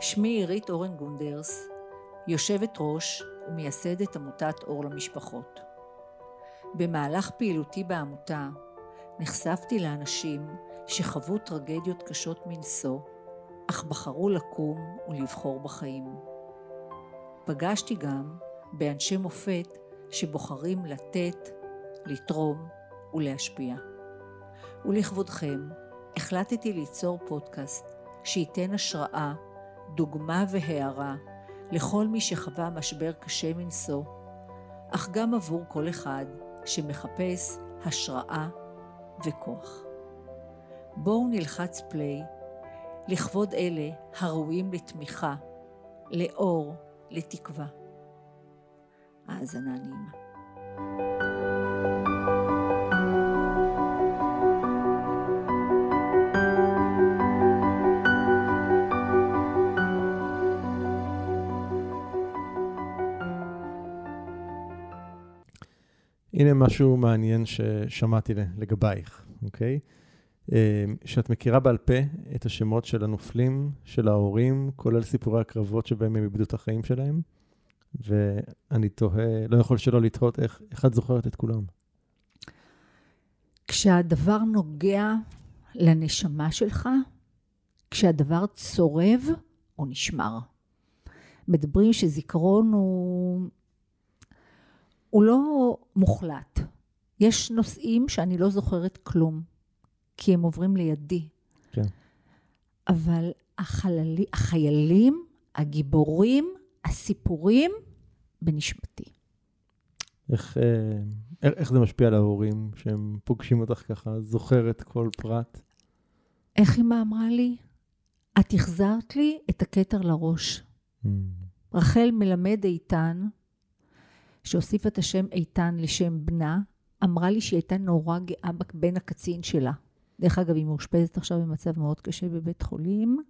שמי עירית אורן גונדרס, יושבת ראש ומייסדת עמותת אור למשפחות. במהלך פעילותי בעמותה נחשפתי לאנשים שחוו טרגדיות קשות מנשוא, אך בחרו לקום ולבחור בחיים. פגשתי גם באנשי מופת שבוחרים לתת, לתרום ולהשפיע. ולכבודכם החלטתי ליצור פודקאסט שייתן השראה, דוגמה והערה לכל מי שחווה משבר קשה מנשוא, אך גם עבור כל אחד שמחפש השראה וכוח. בואו נלחץ פליי לכבוד אלה הראויים לתמיכה, לאור, לתקווה. האזנה נעימה. הנה משהו מעניין ששמעתי לגבייך, אוקיי? אמ, שאת מכירה בעל פה את השמות של הנופלים, של ההורים, כולל סיפורי הקרבות שבהם הם איבדו את החיים שלהם, ואני תוהה, לא יכול שלא לתהות איך, איך את זוכרת את כולם. כשהדבר נוגע לנשמה שלך, כשהדבר צורב או נשמר. מדברים שזיכרון הוא, הוא לא מוחלט. יש נושאים שאני לא זוכרת כלום. כי הם עוברים לידי. כן. אבל החללי, החיילים, הגיבורים, הסיפורים, בנשמתי. איך, אה, איך זה משפיע על ההורים שהם פוגשים אותך ככה, זוכרת כל פרט? איך אמא אמרה לי? את החזרת לי את הכתר לראש. Mm. רחל מלמד איתן, שהוסיפה את השם איתן לשם בנה, אמרה לי שהיא הייתה נורא גאה בן הקצין שלה. דרך אגב, היא מאושפזת עכשיו במצב מאוד קשה בבית חולים,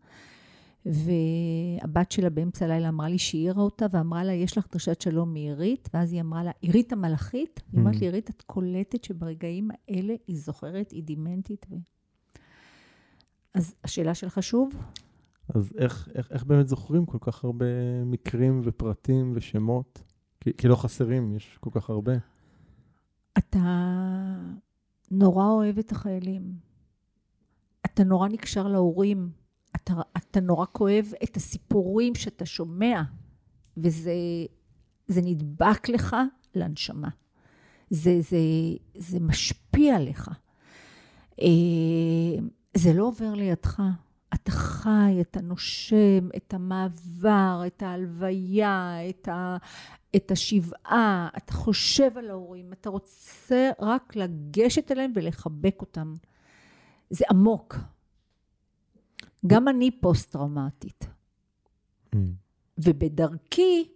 והבת שלה באמצע הלילה אמרה לי שהיא העירה אותה, ואמרה לה, יש לך דרשת שלום מעירית, ואז היא אמרה לה, עירית המלאכית? היא אמרת לי, mm. עירית, את קולטת שברגעים האלה היא זוכרת, היא דימנטית. ו... אז השאלה שלך שוב? אז איך, איך, איך באמת זוכרים כל כך הרבה מקרים ופרטים ושמות? כי, כי לא חסרים, יש כל כך הרבה. אתה נורא אוהב את החיילים. אתה נורא נקשר להורים, אתה, אתה נורא כואב את הסיפורים שאתה שומע, וזה זה נדבק לך לנשמה. זה, זה, זה משפיע עליך. אה, זה לא עובר לידך. אתה חי, אתה נושם את המעבר, את ההלוויה, את, ה, את השבעה, אתה חושב על ההורים, אתה רוצה רק לגשת אליהם ולחבק אותם. זה עמוק. גם אני פוסט-טראומטית. Mm. ובדרכי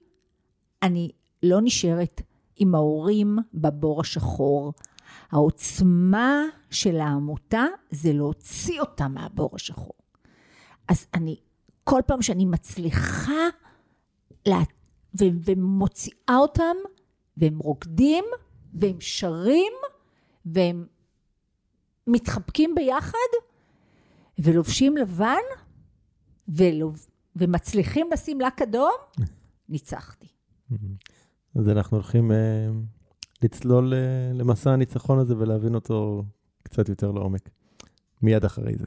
אני לא נשארת עם ההורים בבור השחור. העוצמה של העמותה זה להוציא אותם מהבור השחור. אז אני, כל פעם שאני מצליחה לה, ו, ומוציאה אותם, והם רוקדים, והם שרים, והם מתחבקים ביחד ולובשים לבן ולוב... ומצליחים לשים לק אדום, ניצחתי. אז אנחנו הולכים uh, לצלול uh, למסע הניצחון הזה ולהבין אותו קצת יותר לעומק. מיד אחרי זה.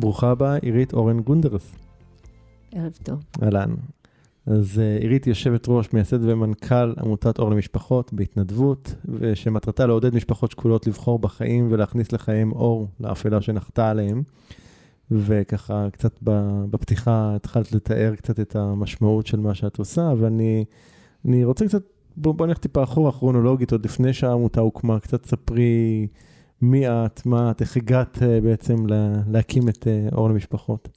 ברוכה הבאה, עירית אורן גונדרס. ערב טוב. אהלן. אז אה, עירית יושבת ראש, מייסד ומנכ"ל עמותת אור למשפחות בהתנדבות, ושמטרתה לעודד משפחות שכולות לבחור בחיים ולהכניס לחייהם אור לאפלה שנחתה עליהם. וככה קצת בפתיחה התחלת לתאר קצת את המשמעות של מה שאת עושה, ואני רוצה קצת, בוא, בוא נלך טיפה אחורה כרונולוגית, עוד לפני שהעמותה הוקמה, קצת ספרי מי את, מה את, איך הגעת אה, בעצם להקים את אה, אור למשפחות.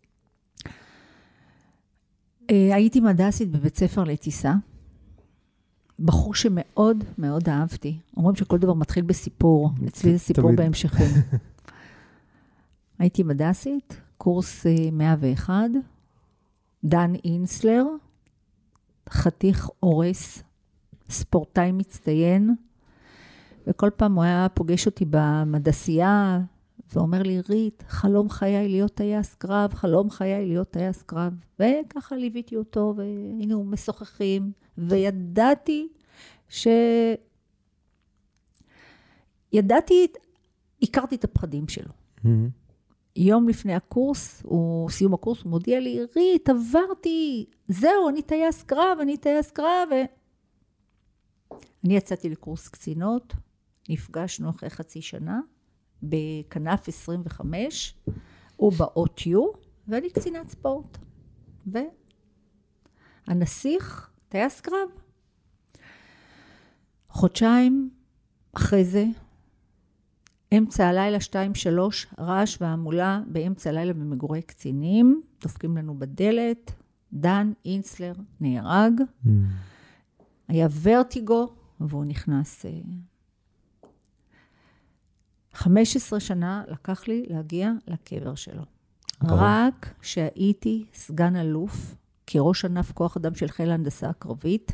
אה, הייתי מדסית בבית ספר לטיסה. בחור שמאוד מאוד אהבתי. אומרים שכל דבר מתחיל בסיפור, אצלי זה סיפור בהמשכים. הייתי מדסית, קורס 101, דן אינסלר, חתיך אורס, ספורטאי מצטיין, וכל פעם הוא היה פוגש אותי במדסייה, ואומר לי, רית, חלום חיי להיות טייס קרב, חלום חיי להיות טייס קרב. וככה ליוויתי אותו, והיינו משוחחים, וידעתי ש... ידעתי, הכרתי את הפחדים שלו. Mm-hmm. יום לפני הקורס, הוא, סיום הקורס, הוא מודיע לי, רית, עברתי, זהו, אני טייס קרב, אני טייס קרב. ו... אני יצאתי לקורס קצינות, נפגשנו אחרי חצי שנה, בכנף 25, הוא באות יו, ואני קצינת ספורט. והנסיך, טייס קרב. חודשיים אחרי זה, אמצע הלילה, שתיים, שלוש, רעש והמולה באמצע הלילה במגורי קצינים, דופקים לנו בדלת, דן אינסלר נהרג, mm. היה ורטיגו, והוא נכנס... 15 שנה לקח לי להגיע לקבר שלו. ברור. רק כשהייתי סגן אלוף, כראש ענף כוח אדם של חיל ההנדסה הקרבית,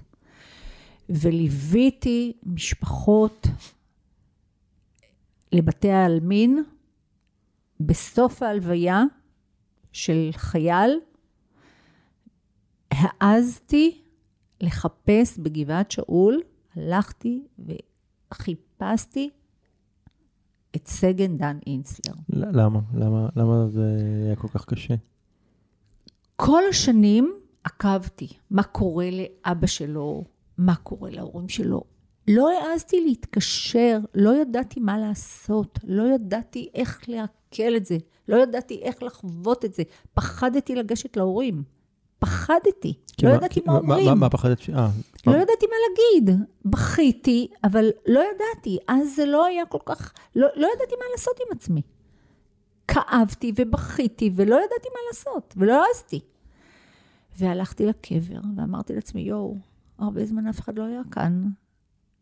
וליוויתי משפחות לבתי העלמין, בסוף ההלוויה של חייל, העזתי לחפש בגבעת שאול, הלכתי וחיפשתי את סגן דן אינסלר. למה? למה, למה זה היה כל כך קשה? כל השנים עקבתי מה קורה לאבא שלו, מה קורה להורים שלו. לא העזתי להתקשר, לא ידעתי מה לעשות, לא ידעתי איך לעכל את זה, לא ידעתי איך לחוות את זה. פחדתי לגשת להורים. פחדתי, לא ידעתי מה אומרים. מה, מה פחדת? אה. לא ידעתי מה להגיד. בכיתי, אבל לא ידעתי. אז זה לא היה כל כך, לא, לא ידעתי מה לעשות עם עצמי. כאבתי ובכיתי ולא ידעתי מה לעשות, ולא העזתי. והלכתי לקבר ואמרתי לעצמי, יואו, הרבה זמן אף אחד לא היה כאן.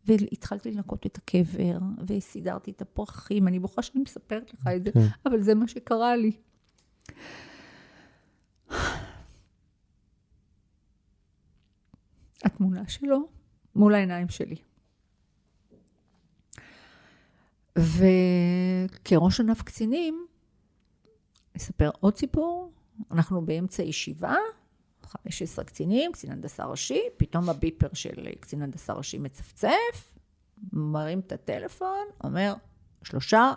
והתחלתי לנקות את הקבר, וסידרתי את הפרחים. אני בוכה שאני מספרת לך את זה, כן. אבל זה מה שקרה לי. התמונה שלו מול העיניים שלי. וכראש ענף קצינים, אספר עוד סיפור, אנחנו באמצע ישיבה, 15 קצינים, קצין הנדסה ראשי, פתאום הביפר של קצין הנדסה ראשי מצפצף, מרים את הטלפון, אומר, שלושה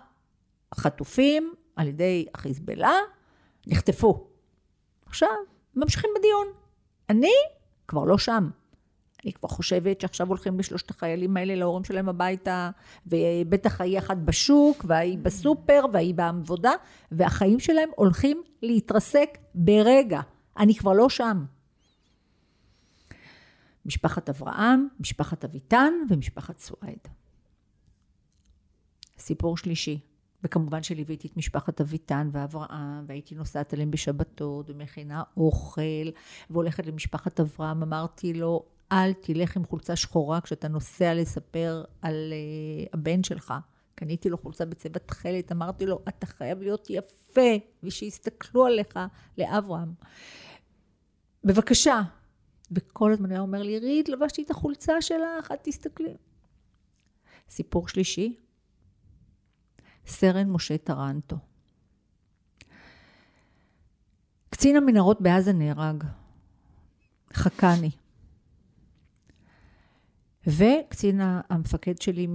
חטופים על ידי החיזבאללה נחטפו. עכשיו, ממשיכים בדיון. אני כבר לא שם. אני כבר חושבת שעכשיו הולכים לשלושת החיילים האלה להורים שלהם הביתה, ובטח ההיא אחת בשוק, וההיא בסופר, וההיא בעבודה, והחיים שלהם הולכים להתרסק ברגע. אני כבר לא שם. משפחת אברהם, משפחת אביטן ומשפחת סואעד. סיפור שלישי, וכמובן שליוויתי את משפחת אביטן ואברהם, והייתי נוסעת אליהם בשבתות, ומכינה אוכל, והולכת למשפחת אברהם, אמרתי לו, אל תלך עם חולצה שחורה כשאתה נוסע לספר על uh, הבן שלך. קניתי לו חולצה בצבע תכלת, אמרתי לו, אתה חייב להיות יפה, ושיסתכלו עליך, לאברהם. בבקשה. וכל הזמן היה אומר לי, ריד, לבשתי את החולצה שלך, את תסתכלי. סיפור שלישי, סרן משה טרנטו. קצין המנהרות בעזה נהרג, חכני. וקצין המפקד שלי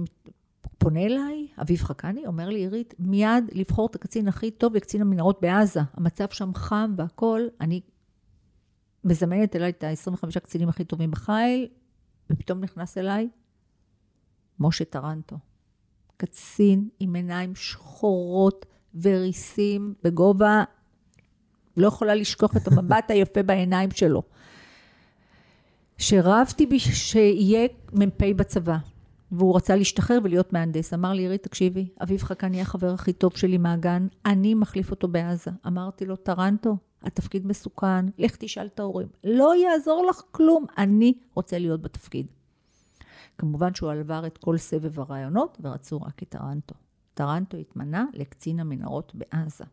פונה אליי, אביב חכני, אומר לי, עירית, מיד לבחור את הקצין הכי טוב לקצין המנהרות בעזה. המצב שם חם והכול. אני מזמנת אליי את ה-25 קצינים הכי טובים בחיל, ופתאום נכנס אליי משה טרנטו. קצין עם עיניים שחורות וריסים בגובה, לא יכולה לשכוח את המבט היפה בעיניים שלו. שרבתי שיהיה מ"פ בצבא, והוא רצה להשתחרר ולהיות מהנדס. אמר לי, עירית, תקשיבי, אביב חכן יהיה החבר הכי טוב שלי מהגן, אני מחליף אותו בעזה. אמרתי לו, טרנטו, התפקיד מסוכן, לך תשאל את ההורים. לא יעזור לך כלום, אני רוצה להיות בתפקיד. כמובן שהוא עבר את כל סבב הרעיונות, ורצו רק את טרנטו. טרנטו התמנה לקצין המנהרות בעזה.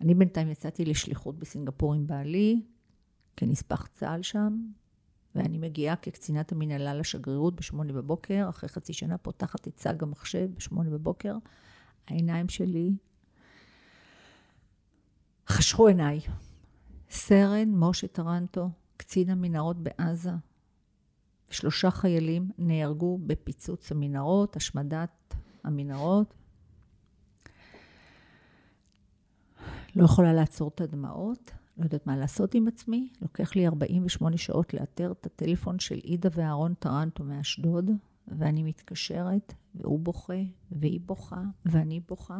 אני בינתיים יצאתי לשליחות בסינגפור עם בעלי, כנספח צה"ל שם, ואני מגיעה כקצינת המנהלה לשגרירות בשמונה בבוקר, אחרי חצי שנה פותחת את צג המחשב בשמונה בבוקר, העיניים שלי חשכו עיניי. סרן משה טרנטו, קצין המנהרות בעזה, שלושה חיילים נהרגו בפיצוץ המנהרות, השמדת המנהרות. לא יכולה לעצור את הדמעות, לא יודעת מה לעשות עם עצמי. לוקח לי 48 שעות לאתר את הטלפון של עידה ואהרון טרנטו מאשדוד, ואני מתקשרת, והוא בוכה, והיא בוכה, ואני בוכה,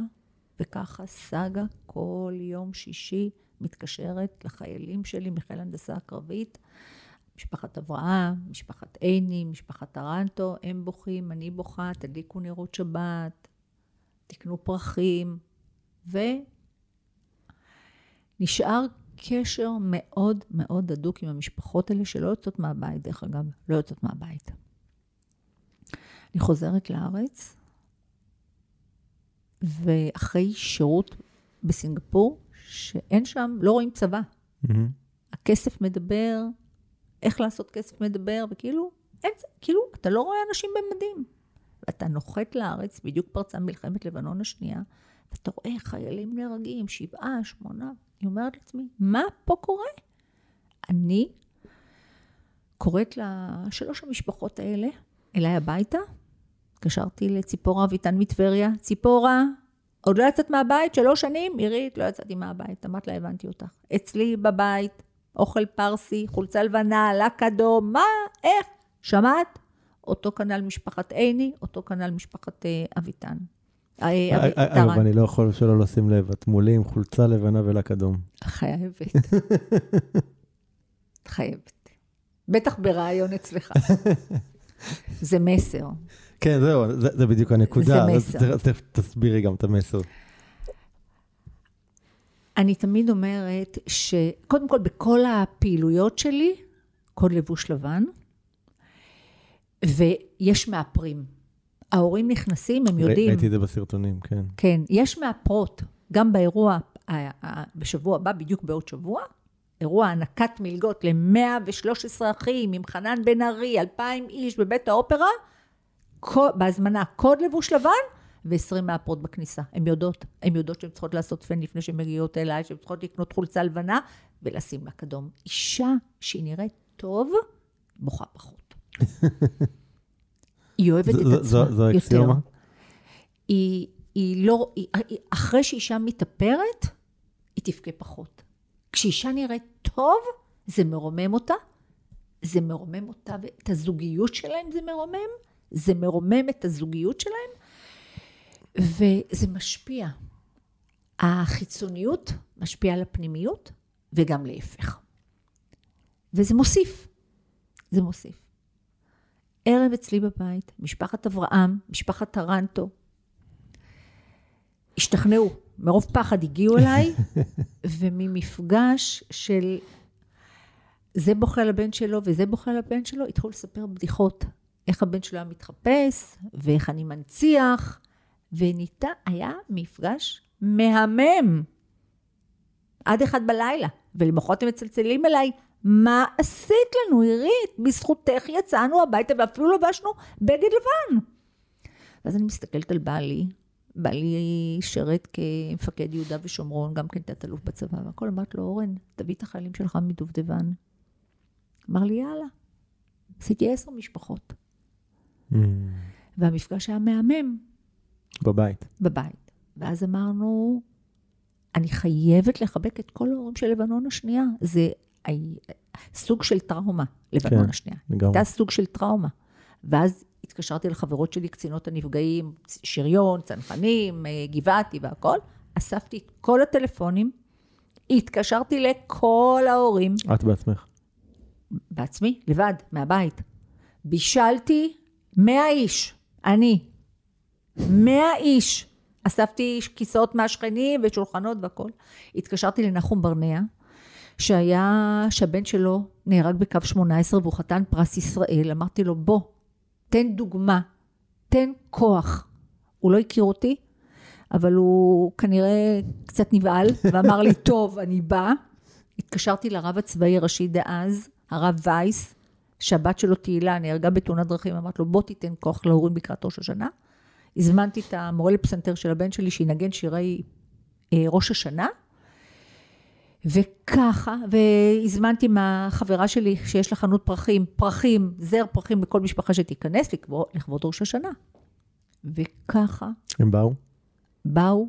וככה סאגה כל יום שישי מתקשרת לחיילים שלי מחיל הנדסה הקרבית. משפחת אברהם, משפחת עיני, משפחת טרנטו, הם בוכים, אני בוכה, תדליקו נרות שבת, תקנו פרחים, ונשאר קשר מאוד מאוד הדוק עם המשפחות האלה, שלא יוצאות מהבית, דרך אגב, לא יוצאות מהבית. אני חוזרת לארץ, ואחרי שירות בסינגפור, שאין שם, לא רואים צבא. Mm-hmm. הכסף מדבר, איך לעשות כסף מדבר, וכאילו, אין זה, כאילו, אתה לא רואה אנשים במדים. ואתה נוחת לארץ, בדיוק פרצה מלחמת לבנון השנייה, ואתה רואה חיילים נהרגים, שבעה, שמונה. אני אומרת לעצמי, מה פה קורה? אני קוראת לשלוש המשפחות האלה אליי הביתה, התקשרתי לציפורה אביטן מטבריה, ציפורה, עוד לא יצאת מהבית, שלוש שנים, עירית, לא יצאתי מהבית. אמרת לה, הבנתי אותך. אצלי בבית, אוכל פרסי, חולצה לבנה, לק אדום, מה, איך, שמעת? אותו כנ"ל משפחת עיני, אותו כנ"ל משפחת אה, אביטן. אה, אה, אגב, אני לא יכול שלא לשים לב, את מולי עם חולצה לבנה ולק אדום. חייבת. חייבת. בטח ברעיון אצלך. זה מסר. כן, זהו, זה בדיוק הנקודה. זה מסר. תסבירי גם את המסר. אני תמיד אומרת שקודם כל בכל הפעילויות שלי, קוד לבוש לבן, ויש מאפרים. ההורים נכנסים, הם יודעים... ראיתי את זה בסרטונים, כן. כן, יש מאפרות, גם באירוע בשבוע הבא, בדיוק בעוד שבוע, אירוע הענקת מלגות ל-113 אחים עם חנן בן ארי, 2,000 איש בבית האופרה, בהזמנה קוד לבוש לבן, ו-20 מאפרות בכניסה. הן יודעות, הן יודעות שהן צריכות לעשות פן לפני שהן מגיעות אליי, שהן צריכות לקנות חולצה לבנה ולשים לק אדום. אישה שהיא נראית טוב, בוכה פחות. היא אוהבת את עצמה יותר. זו אקסיומה? היא, היא לא, היא, אחרי שאישה מתאפרת, היא תבכה פחות. כשאישה נראית טוב, זה מרומם אותה. זה מרומם אותה, ואת הזוגיות שלהם זה מרומם. זה מרומם את הזוגיות שלהם, וזה משפיע. החיצוניות משפיעה על הפנימיות, וגם להפך. וזה מוסיף. זה מוסיף. ערב אצלי בבית, משפחת אברהם, משפחת טרנטו, השתכנעו, מרוב פחד הגיעו אליי, וממפגש של זה בוכה על הבן שלו וזה בוכה על הבן שלו, התחילו לספר בדיחות. איך הבן שלו היה מתחפש, ואיך אני מנציח, וניתן, היה מפגש מהמם. עד אחד בלילה, ולמחרת הם מצלצלים אליי, מה עשית לנו, עירית? בזכותך יצאנו הביתה ואפילו לבשנו בגד לבן. ואז אני מסתכלת על בעלי, בעלי שירת כמפקד יהודה ושומרון, גם כן תת-אלוף בצבא, והכל אמרת לו, אורן, תביא את החיילים שלך מדובדבן. אמר לי, יאללה. עשיתי עשר משפחות. Mm. והמפגש היה מהמם. בבית. בבית. ואז אמרנו, אני חייבת לחבק את כל ההורים של לבנון השנייה. זה סוג של טראומה, לבנון כן, השנייה. לגמרי. הייתה סוג של טראומה. ואז התקשרתי לחברות שלי, קצינות הנפגעים, שריון, צנחנים, אה, גבעתי והכל. אספתי את כל הטלפונים, התקשרתי לכל ההורים. את בעצמך. בעצמי, לבד, מהבית. בישלתי 100 איש, אני. 100 איש. אספתי כיסאות מהשכנים ושולחנות והכל. התקשרתי לנחום ברנע, שהיה, שהבן שלו נהרג בקו 18 והוא חתן פרס ישראל. אמרתי לו, בוא, תן דוגמה, תן כוח. הוא לא הכיר אותי, אבל הוא כנראה קצת נבהל, ואמר לי, טוב, אני בא. התקשרתי לרב הצבאי הראשי דאז, הרב וייס, שהבת שלו תהילה נהרגה בתאונת דרכים, אמרתי לו, בוא תיתן כוח להורים לקראת ראש השנה. הזמנתי את המורה לפסנתר של הבן שלי, שינגן שירי אה, ראש השנה. וככה, והזמנתי מהחברה שלי שיש לה חנות פרחים, פרחים, זר פרחים לכל משפחה שתיכנס לכבוד, לכבוד ראש השנה. וככה. הם באו? באו.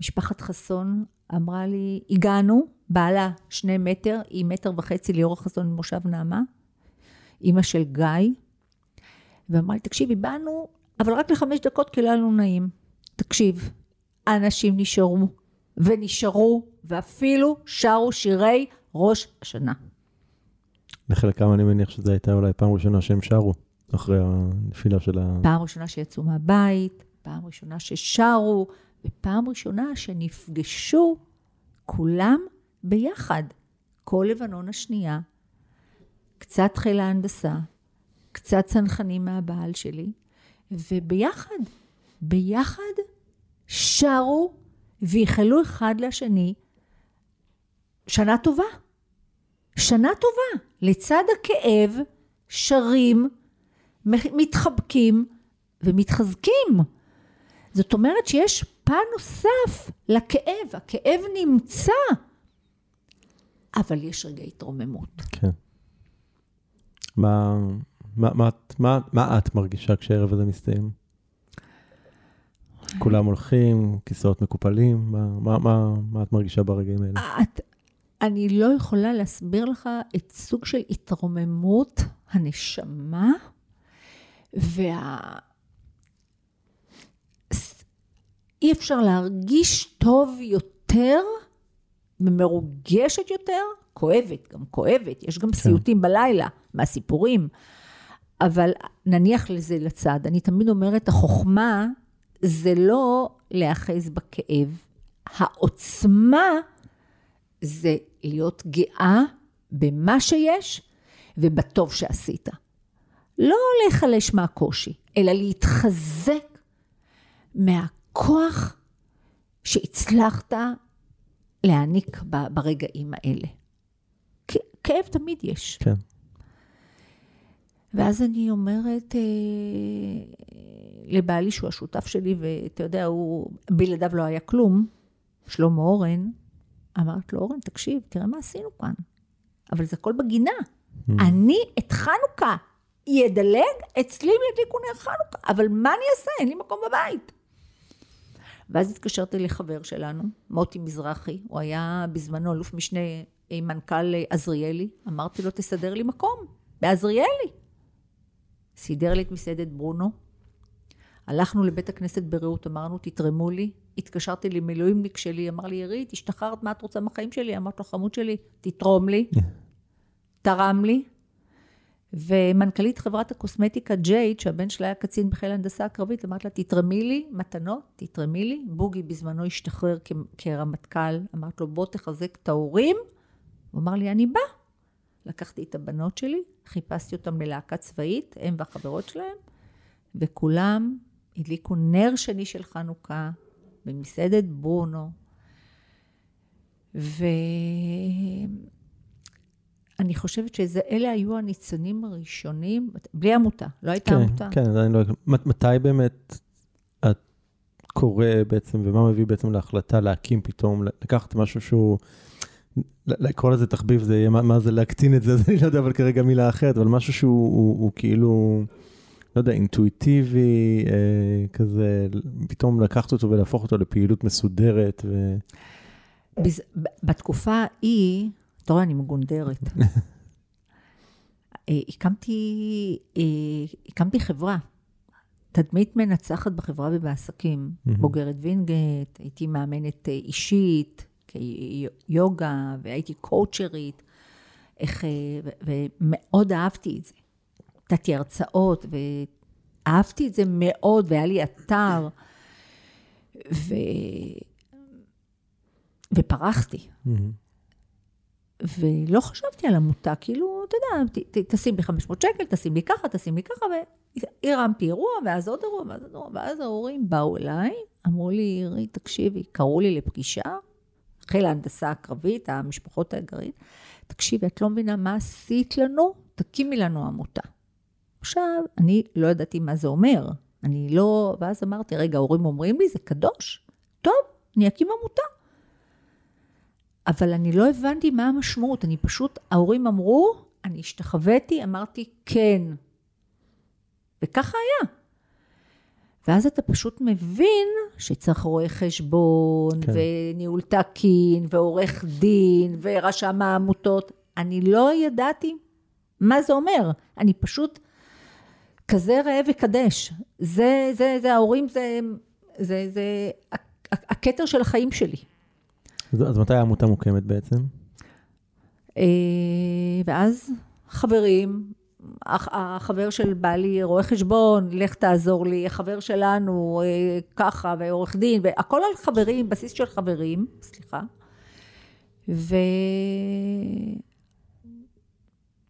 משפחת חסון אמרה לי, הגענו, בעלה שני מטר, היא מטר וחצי ליאור חסון ממושב נעמה, אימא של גיא, ואמרה לי, תקשיבי, באנו, אבל רק לחמש דקות כי לא היה לנו נעים. תקשיב, אנשים נשארו, ונשארו, ואפילו שרו שירי ראש השנה. לחלקם אני מניח שזו הייתה אולי פעם ראשונה שהם שרו, אחרי הנפילה של ה... פעם ראשונה שיצאו מהבית, פעם ראשונה ששרו, ופעם ראשונה שנפגשו כולם ביחד. כל לבנון השנייה, קצת חיל ההנדסה, קצת צנחנים מהבעל שלי, וביחד, ביחד שרו ואיחלו אחד לשני שנה טובה. שנה טובה. לצד הכאב שרים, מתחבקים ומתחזקים. זאת אומרת שיש פן נוסף לכאב, הכאב נמצא, אבל יש רגעי התרוממות. כן. מה, מה, מה, מה, מה את מרגישה כשהערב הזה מסתיים? כולם הולכים, כיסאות מקופלים, מה, מה, מה, מה את מרגישה ברגעים האלה? את, אני לא יכולה להסביר לך את סוג של התרוממות הנשמה וה... אי אפשר להרגיש טוב יותר ומרוגשת יותר, כואבת, גם כואבת, יש גם כן. סיוטים בלילה מהסיפורים, אבל נניח לזה לצד. אני תמיד אומרת, החוכמה זה לא להאחז בכאב, העוצמה זה להיות גאה במה שיש ובטוב שעשית. לא להיחלש מהקושי, אלא להתחזק מהכוח שהצלחת להעניק ברגעים האלה. כאב תמיד יש. כן. ואז אני אומרת אה, לבעלי, שהוא השותף שלי, ואתה יודע, הוא, בלעדיו לא היה כלום, שלמה אורן, אמרת לו, אורן, תקשיב, תראה מה עשינו כאן. אבל זה הכל בגינה. Mm. אני את חנוכה ידלג, אצלי ידליקו נר חנוכה, אבל מה אני אעשה? אין לי מקום בבית. ואז התקשרתי לחבר שלנו, מוטי מזרחי, הוא היה בזמנו אלוף משנה עם מנכ"ל עזריאלי, אמרתי לו, תסדר לי מקום, בעזריאלי. סידר לי את מסעדת ברונו, הלכנו לבית הכנסת ברעות, אמרנו, תתרמו לי. התקשרתי למילואימניק שלי, אמר לי, עירית, השתחררת, מה את רוצה מהחיים שלי? אמרתי לו, חמוד שלי, תתרום לי. תרם לי. ומנכ"לית חברת הקוסמטיקה ג'ייד, שהבן שלה היה קצין בחיל ההנדסה הקרבית, אמרת לה, תתרמי לי מתנות, תתרמי לי. בוגי בזמנו השתחרר כרמטכ"ל, אמרת לו, בוא תחזק את ההורים. הוא אמר לי, אני בא. לקחתי את הבנות שלי, חיפשתי אותן ללהקה צבאית, הם והחברות שלהם, וכולם הדליקו נר שני של חנוכה במסעדת ברונו. ואני חושבת שאלה היו הניצנים הראשונים, בלי עמותה, לא הייתה כן, עמותה. כן, עדיין לא... מתי באמת את קורה בעצם, ומה מביא בעצם להחלטה להקים פתאום, לקחת משהו שהוא, לקרוא לזה תחביב, זה יהיה, מה, מה זה להקטין את זה, אז אני לא יודע, אבל כרגע מילה אחרת, אבל משהו שהוא הוא, הוא כאילו, לא יודע, אינטואיטיבי, אה, כזה, פתאום לקחת אותו ולהפוך אותו לפעילות מסודרת. ו... בז... בתקופה ההיא, אתה רואה, אני מגונדרת. אה, הקמתי, אה, הקמתי חברה, תדמית מנצחת בחברה ובעסקים. בוגרת וינגייט, הייתי מאמנת אה, אישית, יוגה, והייתי קואוצ'רית, איך, ומאוד אהבתי את זה. נתתי הרצאות, ואהבתי את זה מאוד, והיה לי אתר, ו... ופרחתי. ולא חשבתי על עמותה, כאילו, אתה יודע, תשים לי 500 שקל, תשים לי ככה, תשים לי ככה, והרמתי אירוע, ואז עוד אירוע, ואז עוד אירוע, ואז ההורים באו אליי, אמרו לי, עירי, תקשיבי, קראו לי לפגישה, חיל ההנדסה הקרבית, המשפחות הגרעין, תקשיבי, את לא מבינה מה עשית לנו? תקימי לנו עמותה. עכשיו, אני לא ידעתי מה זה אומר. אני לא... ואז אמרתי, רגע, ההורים אומרים לי, זה קדוש? טוב, אני אקים עמותה. אבל אני לא הבנתי מה המשמעות, אני פשוט, ההורים אמרו, אני השתחוויתי, אמרתי כן. וככה היה. ואז אתה פשוט מבין שצריך רואה חשבון, כן. וניהול תקין, ועורך דין, ורשם העמותות. אני לא ידעתי מה זה אומר. אני פשוט כזה ראה וקדש. זה, זה, זה, ההורים זה, זה, זה הכתר של החיים שלי. אז, אז מתי העמותה מוקמת בעצם? אה, ואז חברים, החבר של בעלי רואה חשבון, לך תעזור לי, החבר שלנו אה, ככה, ועורך דין, והכל על חברים, בסיס של חברים, סליחה. ו...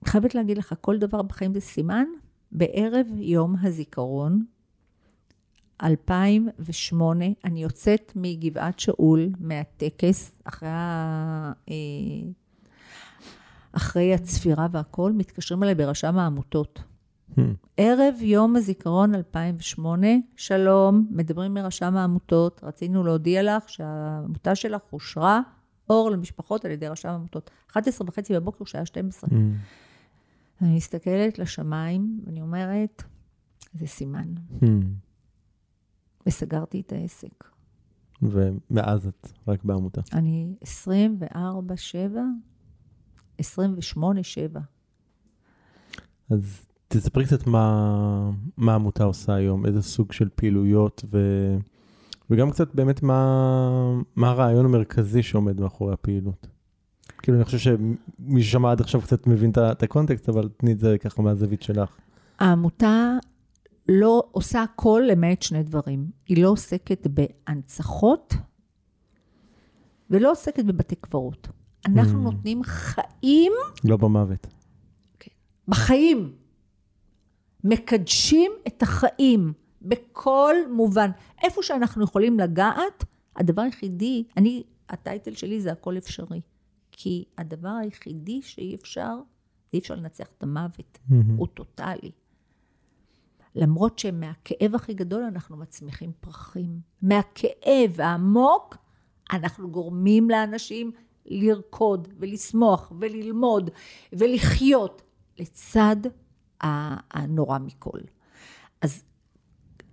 חייבת להגיד לך, כל דבר בחיים זה סימן. בערב יום הזיכרון, 2008, אני יוצאת מגבעת שאול, מהטקס, אחרי, ה... אה, אחרי הצפירה והכול, מתקשרים אליי ברשם העמותות. Hmm. ערב יום הזיכרון 2008, שלום, מדברים מרשם העמותות, רצינו להודיע לך שהעמותה שלך אושרה אור למשפחות על ידי רשם העמותות. 11 וחצי בבוקר, שהיה 12. Hmm. אני מסתכלת לשמיים, ואני אומרת, זה סימן. Hmm. וסגרתי את העסק. ומאז את רק בעמותה. אני 24-7, 28-7. אז תספרי קצת מה, מה העמותה עושה היום, איזה סוג של פעילויות, ו, וגם קצת באמת מה, מה הרעיון המרכזי שעומד מאחורי הפעילות. כאילו, אני חושב שמי ששמע עד עכשיו קצת מבין את הקונטקסט, אבל תני את זה ככה מהזווית שלך. העמותה לא עושה הכל למעט שני דברים. היא לא עוסקת בהנצחות ולא עוסקת בבתי קברות. אנחנו mm. נותנים חיים... לא במוות. כן. בחיים. מקדשים את החיים בכל מובן. איפה שאנחנו יכולים לגעת, הדבר היחידי, אני, הטייטל שלי זה הכל אפשרי. כי הדבר היחידי שאי אפשר, אי אפשר לנצח את המוות. Mm-hmm. הוא טוטאלי. למרות שמהכאב הכי גדול אנחנו מצמיחים פרחים. מהכאב העמוק אנחנו גורמים לאנשים לרקוד ולשמוח וללמוד ולחיות לצד הנורא מכל. אז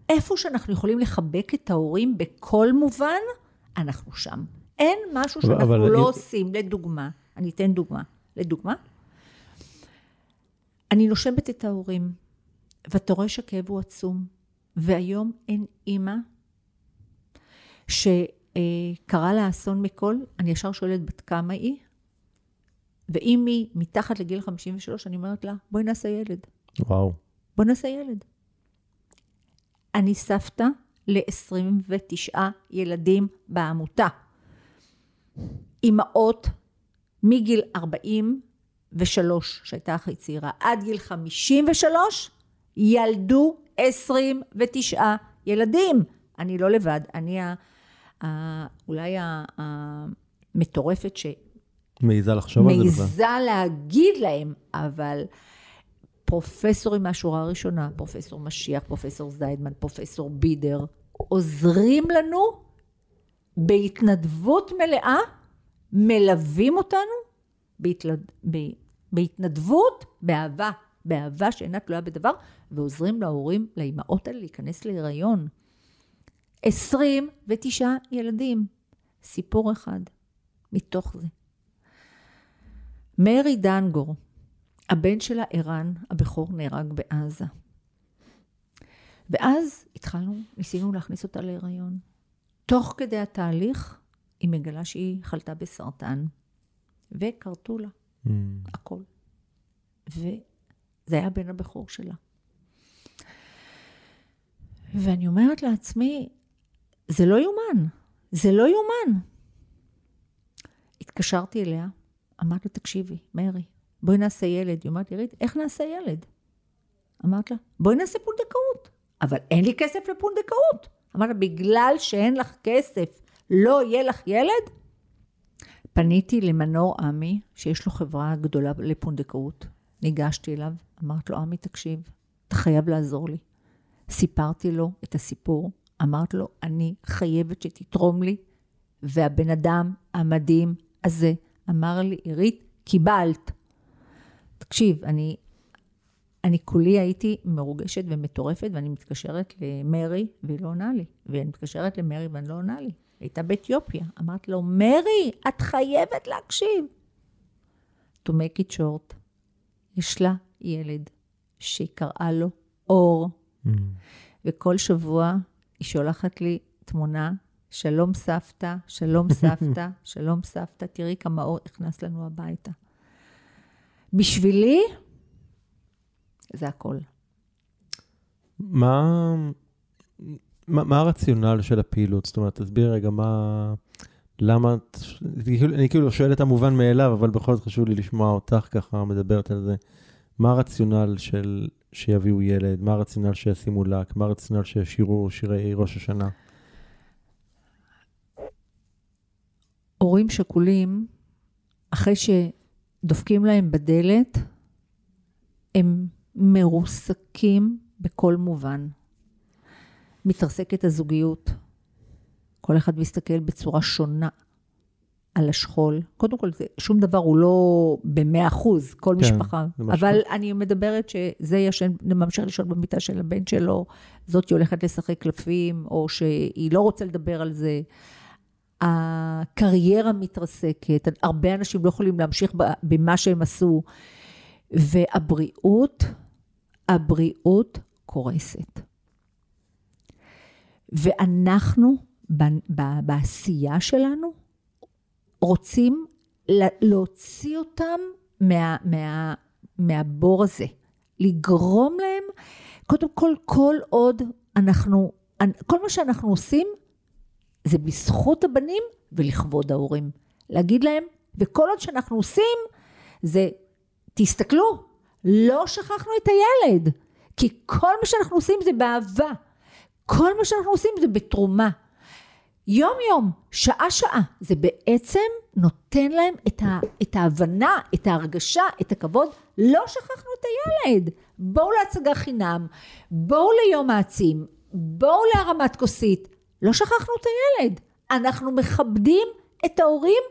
איפה שאנחנו יכולים לחבק את ההורים בכל מובן, אנחנו שם. אין משהו שאנחנו אבל, לא אבל... עושים. לדוגמה, אני אתן דוגמה. לדוגמה, אני נושמת את ההורים. ואתה רואה שהכאב הוא עצום. והיום אין אימא שקרה לה אסון מכל, אני ישר שואלת בת כמה היא, ואם היא מתחת לגיל 53, אני אומרת לה, בואי נעשה ילד. וואו. בואי נעשה ילד. אני סבתא ל-29 ילדים בעמותה. אימהות מגיל 43, שהייתה הכי צעירה, עד גיל 53, ילדו 29 ילדים. אני לא לבד, אני ה, ה, אולי המטורפת ש... מעיזה לחשוב על זה בכלל. מעיזה להגיד להם, אבל פרופסורים מהשורה הראשונה, פרופסור משיח, פרופסור זיידמן, פרופסור בידר, עוזרים לנו בהתנדבות מלאה, מלווים אותנו בהתלד... ב... בהתנדבות, באהבה, באהבה שאינה תלויה בדבר, ועוזרים להורים, לאימהות האלה להיכנס להיריון. 29 ילדים, סיפור אחד מתוך זה. מרי דנגור, הבן שלה ערן, הבכור נהרג בעזה. ואז התחלנו, ניסינו להכניס אותה להיריון. תוך כדי התהליך, היא מגלה שהיא חלתה בסרטן, וכרתו לה mm. הכל. וזה היה הבן הבכור שלה. ואני אומרת לעצמי, זה לא יאומן, זה לא יאומן. התקשרתי אליה, אמרתי לה, תקשיבי, מרי, בואי נעשה ילד. היא אומרת לי, רית, איך נעשה ילד? אמרת לה, בואי נעשה פונדקאות. אבל אין לי כסף לפונדקאות. אמרת בגלל שאין לך כסף, לא יהיה לך ילד? פניתי למנור עמי, שיש לו חברה גדולה לפונדקאות. ניגשתי אליו, אמרת לו, עמי, תקשיב, אתה חייב לעזור לי. סיפרתי לו את הסיפור, אמרת לו, אני חייבת שתתרום לי, והבן אדם המדהים הזה אמר לי, עירית, קיבלת. תקשיב, אני, אני כולי הייתי מרוגשת ומטורפת, ואני מתקשרת למרי, והיא לא עונה לי. ואני מתקשרת למרי ואני לא עונה לי. הייתה באתיופיה. אמרתי לו, מרי, את חייבת להקשיב. To make it short, יש לה ילד שהיא קראה לו אור, mm. וכל שבוע היא שולחת לי תמונה, שלום סבתא, שלום סבתא, שלום סבתא, תראי כמה אור נכנס לנו הביתה. בשבילי, זה הכל. מה, מה, מה הרציונל של הפעילות? זאת אומרת, תסביר רגע מה... למה... כאילו, אני כאילו שואל את המובן מאליו, אבל בכל זאת חשוב לי לשמוע אותך ככה מדברת על זה. מה הרציונל של שיביאו ילד? מה הרציונל שישימו לק? מה הרציונל שישירו שירי ראש השנה? הורים שכולים, אחרי שדופקים להם בדלת, הם מרוסקים בכל מובן. מתרסקת הזוגיות. כל אחד מסתכל בצורה שונה על השכול. קודם כל, זה, שום דבר הוא לא במאה אחוז, כל כן, משפחה. אבל. אני מדברת שזה ישן, ממשיך לישון במיטה של הבן שלו, זאתי הולכת לשחק קלפים, או שהיא לא רוצה לדבר על זה. הקריירה מתרסקת, הרבה אנשים לא יכולים להמשיך במה שהם עשו. והבריאות, הבריאות קורסת. ואנחנו, בעשייה שלנו, רוצים להוציא אותם מה, מה, מהבור הזה, לגרום להם, קודם כל, כל עוד אנחנו, כל מה שאנחנו עושים, זה בזכות הבנים ולכבוד ההורים. להגיד להם, וכל עוד שאנחנו עושים, זה, תסתכלו, לא שכחנו את הילד, כי כל מה שאנחנו עושים זה באהבה. כל מה שאנחנו עושים זה בתרומה. יום יום, שעה שעה, זה בעצם נותן להם את, ה, את ההבנה, את ההרגשה, את הכבוד. לא שכחנו את הילד. בואו להצגה חינם, בואו ליום העצים, בואו להרמת כוסית. לא שכחנו את הילד. אנחנו מכבדים את ההורים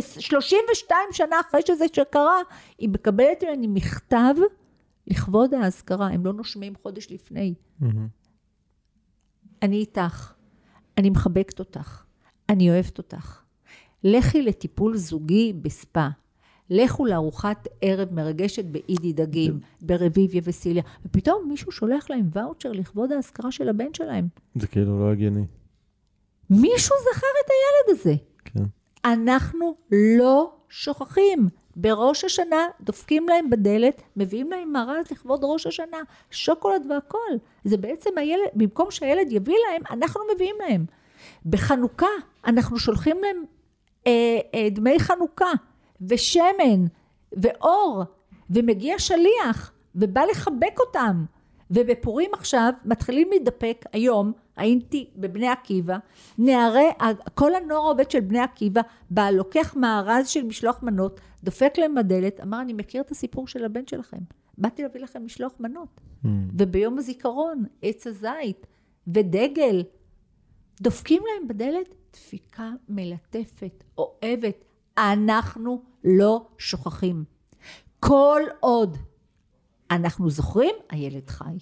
32 שנה אחרי שזה שקרה, היא מקבלת ממני מכתב לכבוד האזכרה, הם לא נושמים חודש לפני. Mm-hmm. אני איתך, אני מחבקת אותך, אני אוהבת אותך. לכי לטיפול זוגי בספה. לכו לארוחת ערב מרגשת באידי דגים, ברביביה וסיליה, ופתאום מישהו שולח להם ואוצ'ר לכבוד האזכרה של הבן שלהם. זה כאילו לא הגיוני. מישהו זכר את הילד הזה. אנחנו לא שוכחים. בראש השנה דופקים להם בדלת, מביאים להם מארז לכבוד ראש השנה, שוקולד והכול. זה בעצם הילד, במקום שהילד יביא להם, אנחנו מביאים להם. בחנוכה אנחנו שולחים להם אה, אה, דמי חנוכה, ושמן, ואור, ומגיע שליח, ובא לחבק אותם. ובפורים עכשיו מתחילים להידפק היום, הייתי בבני עקיבא, נערי, כל הנוער העובד של בני עקיבא בא, לוקח מארז של משלוח מנות, דופק להם בדלת, אמר, אני מכיר את הסיפור של הבן שלכם. באתי להביא לכם משלוח מנות. Mm. וביום הזיכרון, עץ הזית ודגל, דופקים להם בדלת דפיקה מלטפת, אוהבת. אנחנו לא שוכחים. כל עוד אנחנו זוכרים, הילד חי.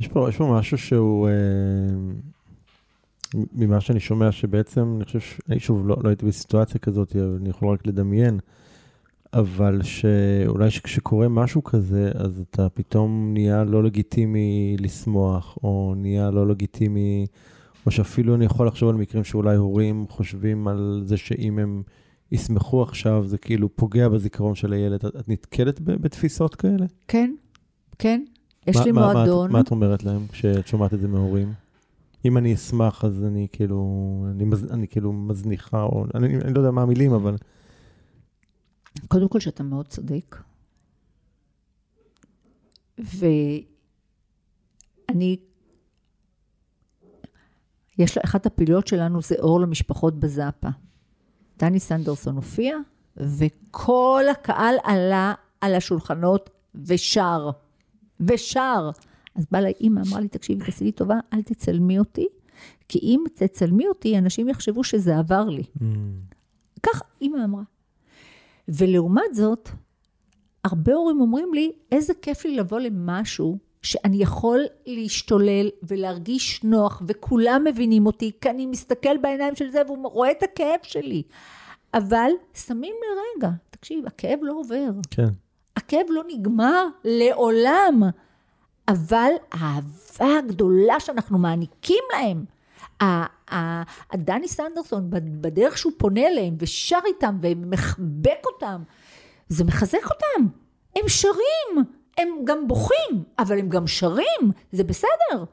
יש פה, יש פה משהו שהוא, אה, ממה שאני שומע, שבעצם, אני חושב, אני שוב, לא, לא הייתי בסיטואציה כזאת, אבל אני יכול רק לדמיין, אבל שאולי כשקורה משהו כזה, אז אתה פתאום נהיה לא לגיטימי לשמוח, או נהיה לא לגיטימי, או שאפילו אני יכול לחשוב על מקרים שאולי הורים חושבים על זה שאם הם ישמחו עכשיו, זה כאילו פוגע בזיכרון של הילד. את, את נתקלת בתפיסות כאלה? כן, כן. יש לי מה, מועדון. מה, מה את אומרת להם כשאת שומעת את זה מהורים? אם אני אשמח, אז אני כאילו, אני, מז, אני כאילו מזניחה, או אני, אני לא יודע מה המילים, אבל... קודם כל שאתה מאוד צודק. ואני, יש לה, אחת הפעילויות שלנו זה אור למשפחות בזאפה. דני סנדרסון הופיע, וכל הקהל עלה על השולחנות ושר. ושר. אז באה לה אימא, אמרה לי, תקשיבי, תעשי לי טובה, אל תצלמי אותי, כי אם תצלמי אותי, אנשים יחשבו שזה עבר לי. Mm. כך אימא אמרה. ולעומת זאת, הרבה הורים אומרים לי, איזה כיף לי לבוא למשהו שאני יכול להשתולל ולהרגיש נוח, וכולם מבינים אותי, כי אני מסתכל בעיניים של זה והוא רואה את הכאב שלי. אבל שמים לרגע, תקשיב, הכאב לא עובר. כן. הכאב לא נגמר לעולם. אבל האהבה הגדולה שאנחנו מעניקים להם, דני סנדרסון, בדרך שהוא פונה אליהם ושר איתם ומחבק אותם, זה מחזק אותם. הם שרים, הם גם בוכים, אבל הם גם שרים, זה בסדר.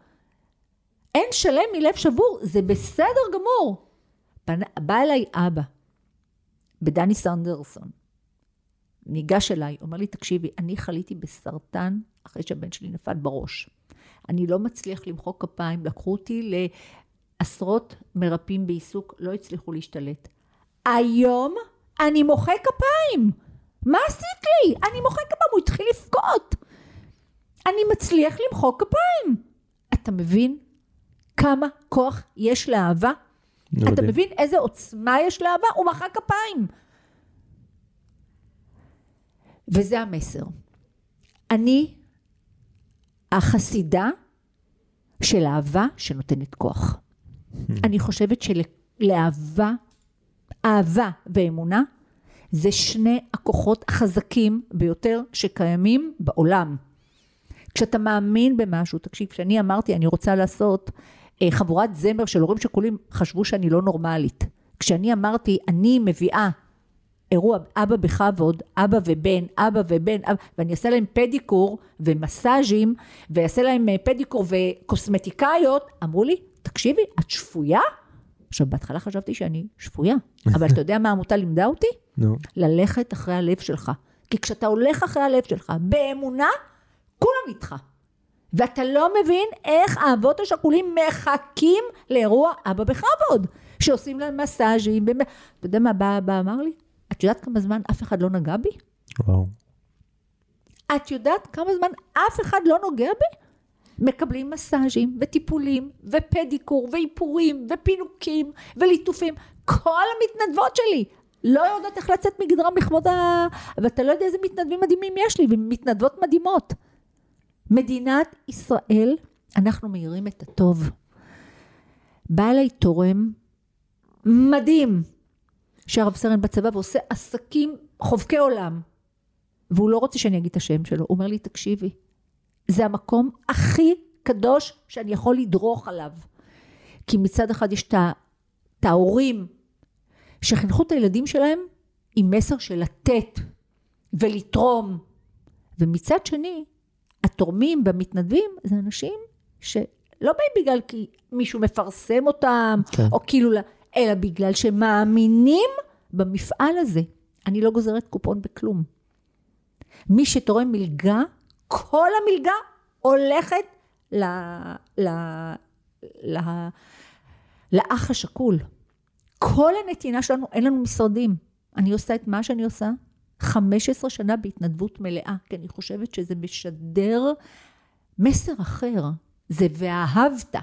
אין שלם מלב שבור, זה בסדר גמור. בא אליי אבא, בדני סנדרסון, ניגש אליי, אומר לי, תקשיבי, אני חליתי בסרטן אחרי שהבן שלי נפל בראש. אני לא מצליח למחוא כפיים, לקחו אותי לעשרות מרפאים בעיסוק, לא הצליחו להשתלט. היום אני מוחא כפיים. מה עשית לי? אני מוחא כפיים, הוא התחיל לבכות. אני מצליח למחוא כפיים. אתה מבין כמה כוח יש לאהבה? אתה מבין איזה עוצמה יש לאהבה? הוא מחא כפיים. וזה המסר. אני החסידה של אהבה שנותנת כוח. אני חושבת שלאהבה, אהבה ואמונה זה שני הכוחות החזקים ביותר שקיימים בעולם. כשאתה מאמין במשהו, תקשיב, כשאני אמרתי אני רוצה לעשות אה, חבורת זמר של הורים שכולים, חשבו שאני לא נורמלית. כשאני אמרתי אני מביאה אירוע אבא בכבוד, אבא ובן, אבא ובן, אבא, ואני אעשה להם פדיקור ומסאז'ים, ואעשה להם אה, פדיקור וקוסמטיקאיות, אמרו לי, תקשיבי, את שפויה? עכשיו, בהתחלה חשבתי שאני שפויה, אבל אתה יודע מה העמותה לימדה אותי? נו. No. ללכת אחרי הלב שלך. כי כשאתה הולך אחרי הלב שלך, באמונה, כולם איתך. ואתה לא מבין איך האבות השכולים מחכים לאירוע אבא בכבוד, שעושים להם מסאז'ים. אתה יודע מה אבא אמר לי? את יודעת כמה זמן אף אחד לא נגע בי? וואו. את יודעת כמה זמן אף אחד לא נוגע בי? מקבלים מסאז'ים וטיפולים ופדיקור ואיפורים ופינוקים וליטופים. כל המתנדבות שלי לא יודעת איך לצאת מגדרם לכבוד ה... ואתה לא יודע איזה מתנדבים מדהימים יש לי, ומתנדבות מדהימות. מדינת ישראל, אנחנו מאירים את הטוב. בא אליי תורם מדהים, שהרב סרן בצבא ועושה עסקים חובקי עולם. והוא לא רוצה שאני אגיד את השם שלו, הוא אומר לי, תקשיבי, זה המקום הכי קדוש שאני יכול לדרוך עליו. כי מצד אחד יש את ההורים שחינכו את הילדים שלהם עם מסר של לתת ולתרום. ומצד שני, התורמים והמתנדבים זה אנשים שלא באים בגלל כי מישהו מפרסם אותם, כן. או כאילו אלא בגלל שמאמינים במפעל הזה. אני לא גוזרת קופון בכלום. מי שתורם מלגה, כל המלגה הולכת ל, ל, ל, לאח השכול. כל הנתינה שלנו, אין לנו משרדים. אני עושה את מה שאני עושה, 15 שנה בהתנדבות מלאה, כי אני חושבת שזה משדר מסר אחר. זה ואהבת,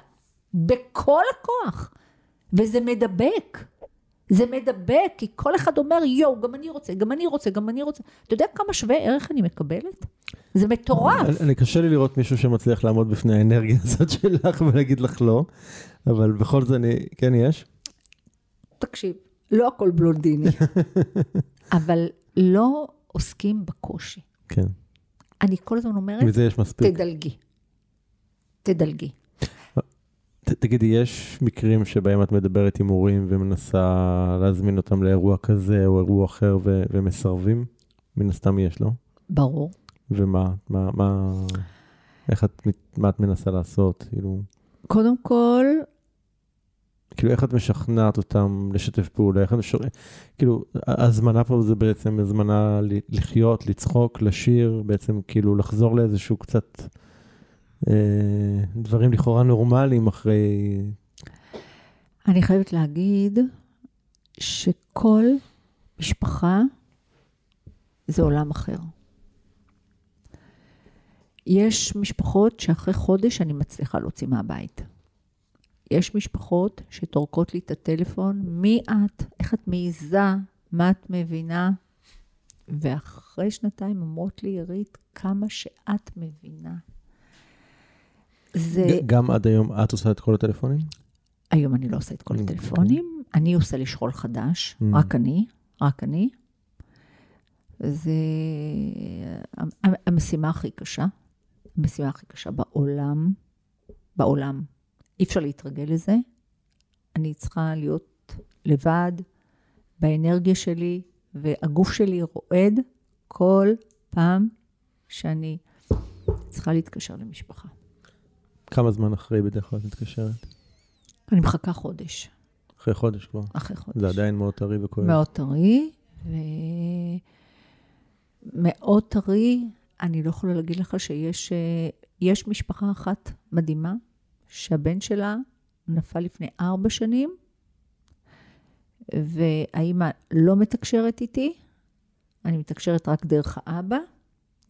בכל הכוח, וזה מדבק. זה מדבק, כי כל אחד אומר, יואו, גם אני רוצה, גם אני רוצה, גם אני רוצה. אתה יודע כמה שווה ערך אני מקבלת? זה מטורף. אני, אני קשה לי לראות מישהו שמצליח לעמוד בפני האנרגיה הזאת שלך ולהגיד לך לא, אבל בכל זאת, אני, כן יש? תקשיב, לא הכל בלונדיני, אבל לא עוסקים בקושי. כן. אני כל הזמן אומרת, מזה יש מספיק. תדלגי. תדלגי. ת, תגידי, יש מקרים שבהם את מדברת עם הורים ומנסה להזמין אותם לאירוע כזה או אירוע אחר ו- ומסרבים? מן הסתם יש, לא? ברור. ומה, מה, מה, איך את, מה את מנסה לעשות? כאילו, קודם כל, כאילו, איך את משכנעת אותם לשתף פעולה? איך את משכנעת... כאילו, ההזמנה פה זה בעצם הזמנה לחיות, לצחוק, לשיר, בעצם כאילו לחזור לאיזשהו קצת אה, דברים לכאורה נורמליים אחרי... אני חייבת להגיד שכל משפחה זה עולם אחר. יש משפחות שאחרי חודש אני מצליחה להוציא מהבית. יש משפחות שטורקות לי את הטלפון, מי את? איך את מעיזה? מה את מבינה? ואחרי שנתיים אומרות לי, עירית, כמה שאת מבינה. זה... גם עד היום את עושה את כל הטלפונים? היום אני לא עושה את כל אוקיי. הטלפונים, אני עושה לשכול חדש, Mm. רק אני, רק אני. זה המ- המשימה הכי קשה, המשימה הכי קשה בעולם, בעולם. אי אפשר להתרגל לזה. אני צריכה להיות לבד, באנרגיה שלי, והגוף שלי רועד כל פעם שאני צריכה להתקשר למשפחה. כמה זמן אחרי בדרך כלל את מתקשרת? אני מחכה חודש, אחרי חודש כבר. אחרי חודש. זה עדיין מאוד טרי וכואב. מאוד טרי, ומאוד טרי. אני לא יכולה להגיד לך שיש אה, יש משפחה אחת מדהימה, שהבן שלה נפל לפני ארבע שנים, והאימא לא מתקשרת איתי, אני מתקשרת רק דרך האבא,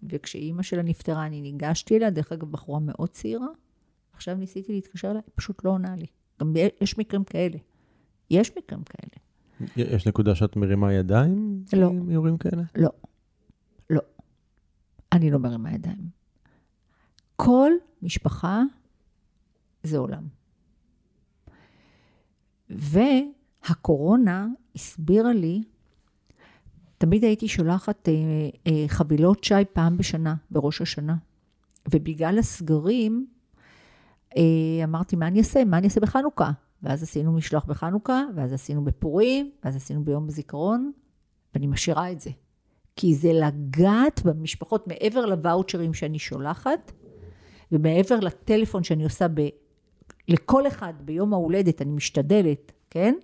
וכשאימא שלה נפטרה אני ניגשתי אליה, דרך אגב, בחורה מאוד צעירה, עכשיו ניסיתי להתקשר אליה, היא פשוט לא עונה לי. גם יש מקרים כאלה. יש מקרים כאלה. יש נקודה שאת מרימה ידיים? לא. עם איורים כאלה? לא. לא. אני לא מרימה ידיים. כל משפחה זה עולם. והקורונה הסבירה לי, תמיד הייתי שולחת אה, אה, חבילות שי פעם בשנה, בראש השנה. ובגלל הסגרים, אה, אמרתי, מה אני אעשה? מה אני אעשה בחנוכה? ואז עשינו משלוח בחנוכה, ואז עשינו בפורים, ואז עשינו ביום הזיכרון, ואני משאירה את זה. כי זה לגעת במשפחות מעבר לוואוצ'רים שאני שולחת, ומעבר לטלפון שאני עושה. לכל אחד ביום ההולדת, אני משתדלת, כן?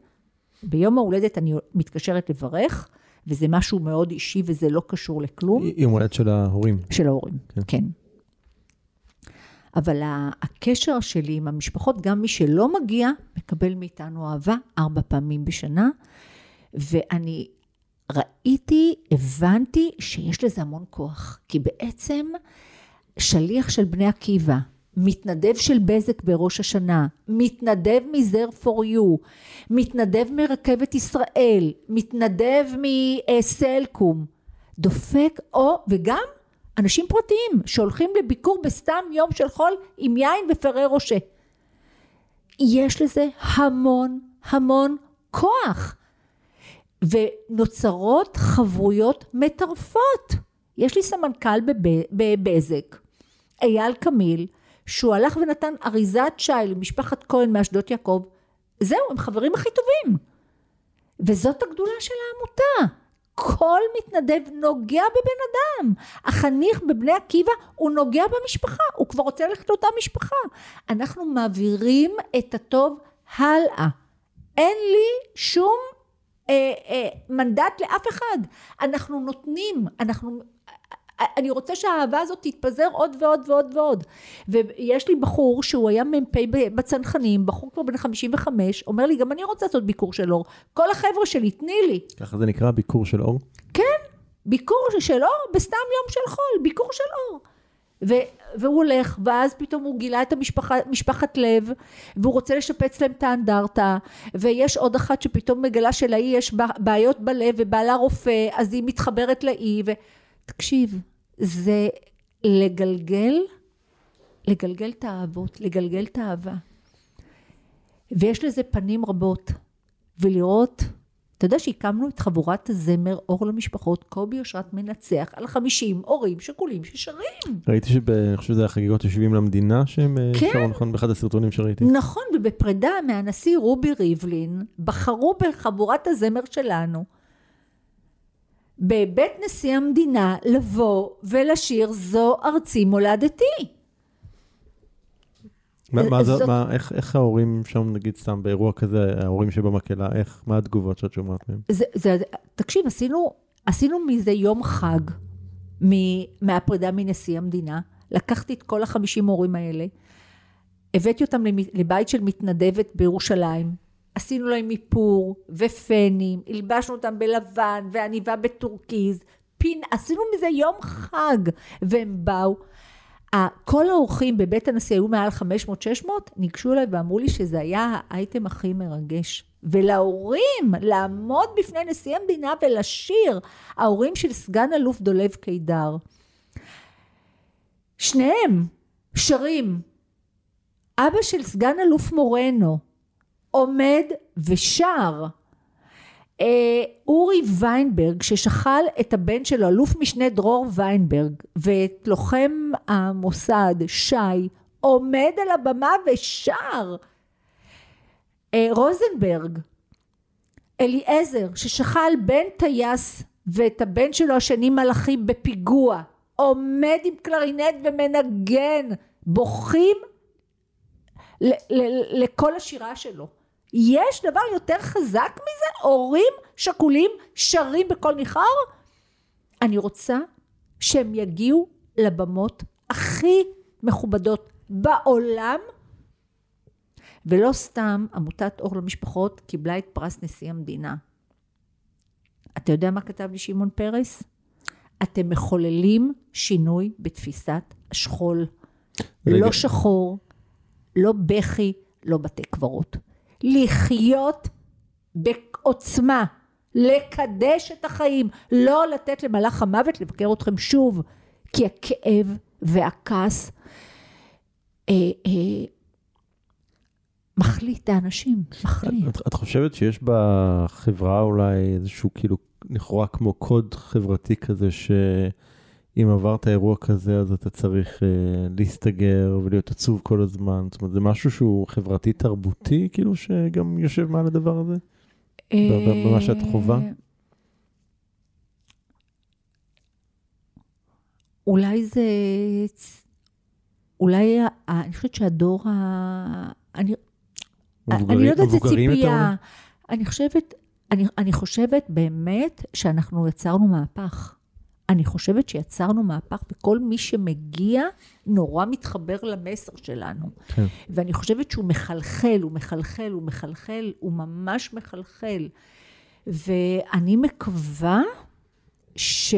ביום ההולדת אני מתקשרת לברך, וזה משהו מאוד אישי וזה לא קשור לכלום. יום הולדת של ההורים. של ההורים, כן. כן. אבל הקשר שלי עם המשפחות, גם מי שלא מגיע, מקבל מאיתנו אהבה ארבע פעמים בשנה, ואני ראיתי, הבנתי שיש לזה המון כוח, כי בעצם שליח של בני עקיבא, מתנדב של בזק בראש השנה, מתנדב מ-There for you, מתנדב מרכבת ישראל, מתנדב מסלקום, דופק, או, וגם אנשים פרטיים שהולכים לביקור בסתם יום של חול עם יין ופרי ראשה. יש לזה המון המון כוח. ונוצרות חברויות מטרפות. יש לי סמנכ"ל בב- בבזק, אייל קמיל, שהוא הלך ונתן אריזת שי למשפחת כהן מאשדות יעקב. זהו, הם חברים הכי טובים. וזאת הגדולה של העמותה. כל מתנדב נוגע בבן אדם. החניך בבני עקיבא הוא נוגע במשפחה, הוא כבר רוצה ללכת לאותה משפחה. אנחנו מעבירים את הטוב הלאה. אין לי שום אה, אה, מנדט לאף אחד. אנחנו נותנים, אנחנו... אני רוצה שהאהבה הזאת תתפזר עוד ועוד ועוד ועוד. ויש לי בחור שהוא היה מ"פ בצנחנים, בחור כבר בן 55, אומר לי, גם אני רוצה לעשות ביקור של אור. כל החבר'ה שלי, תני לי. ככה זה נקרא ביקור של אור? כן, ביקור של אור בסתם יום של חול, ביקור של אור. ו- והוא הולך, ואז פתאום הוא גילה את המשפחת לב, והוא רוצה לשפץ להם את האנדרטה, ויש עוד אחת שפתאום מגלה שלאי יש בעיות בלב, ובעלה רופא, אז היא מתחברת לאי, ו... תקשיב, זה לגלגל, לגלגל את האהבות, לגלגל את האהבה. ויש לזה פנים רבות, ולראות אתה יודע שהקמנו את חבורת הזמר אור למשפחות, קובי אושרת מנצח, על 50 הורים שכולים ששרים. ראיתי שאני חושב שזה החגיגות ה-70 למדינה שהם אה, כן. שרו, נכון? באחד הסרטונים שראיתי. נכון, ובפרידה מהנשיא רובי ריבלין, בחרו בחבורת הזמר שלנו, בבית נשיא המדינה, לבוא ולשיר זו ארצי מולדתי. מה, מה זאת... מה, איך, איך ההורים שם, נגיד סתם באירוע כזה, ההורים שבמקהלה, איך, מה התגובות שאת שומעת מהם? זה, זה, תקשיב, עשינו, עשינו מזה יום חג מ, מהפרידה מנשיא המדינה. לקחתי את כל החמישים הורים האלה, הבאתי אותם לבית של מתנדבת בירושלים, עשינו להם איפור ופנים, הלבשנו אותם בלבן ועניבה בטורקיז, פין, עשינו מזה יום חג, והם באו. כל האורחים בבית הנשיא היו מעל 500-600, ניגשו אליי ואמרו לי שזה היה האייטם הכי מרגש. ולהורים, לעמוד בפני נשיא המדינה ולשיר, ההורים של סגן אלוף דולב קידר. שניהם שרים. אבא של סגן אלוף מורנו עומד ושר. אה, אורי ויינברג ששכל את הבן שלו, אלוף משנה דרור ויינברג ואת לוחם המוסד שי עומד על הבמה ושר. אה, רוזנברג, אליעזר ששכל בן טייס ואת הבן שלו השני מלאכי בפיגוע עומד עם קלרינט ומנגן בוכים לכל השירה שלו יש דבר יותר חזק מזה? הורים שכולים שרים בקול ניחר? אני רוצה שהם יגיעו לבמות הכי מכובדות בעולם ולא סתם עמותת אור למשפחות קיבלה את פרס נשיא המדינה. אתה יודע מה כתב לי שמעון פרס? אתם מחוללים שינוי בתפיסת השכול. רגע. לא שחור, לא בכי, לא בתי קברות. לחיות בעוצמה, לקדש את החיים, לא לתת למלאך המוות לבקר אתכם שוב, כי הכאב והכעס אה, אה, מחליט את האנשים, מחליט. את, את חושבת שיש בחברה אולי איזשהו כאילו לכאורה כמו קוד חברתי כזה ש... אם עברת אירוע כזה, אז אתה צריך אה, להסתגר ולהיות עצוב כל הזמן. זאת אומרת, זה משהו שהוא חברתי-תרבותי, כאילו, שגם יושב מעל הדבר הזה? במה שאת חווה? אולי זה... אולי, אני חושבת שהדור ה... אני, אני לא יודעת, זה ציפייה. אני חושבת, אני, אני חושבת באמת שאנחנו יצרנו מהפך. אני חושבת שיצרנו מהפך, וכל מי שמגיע נורא מתחבר למסר שלנו. כן. ואני חושבת שהוא מחלחל, הוא מחלחל, הוא מחלחל, הוא ממש מחלחל. ואני מקווה ש...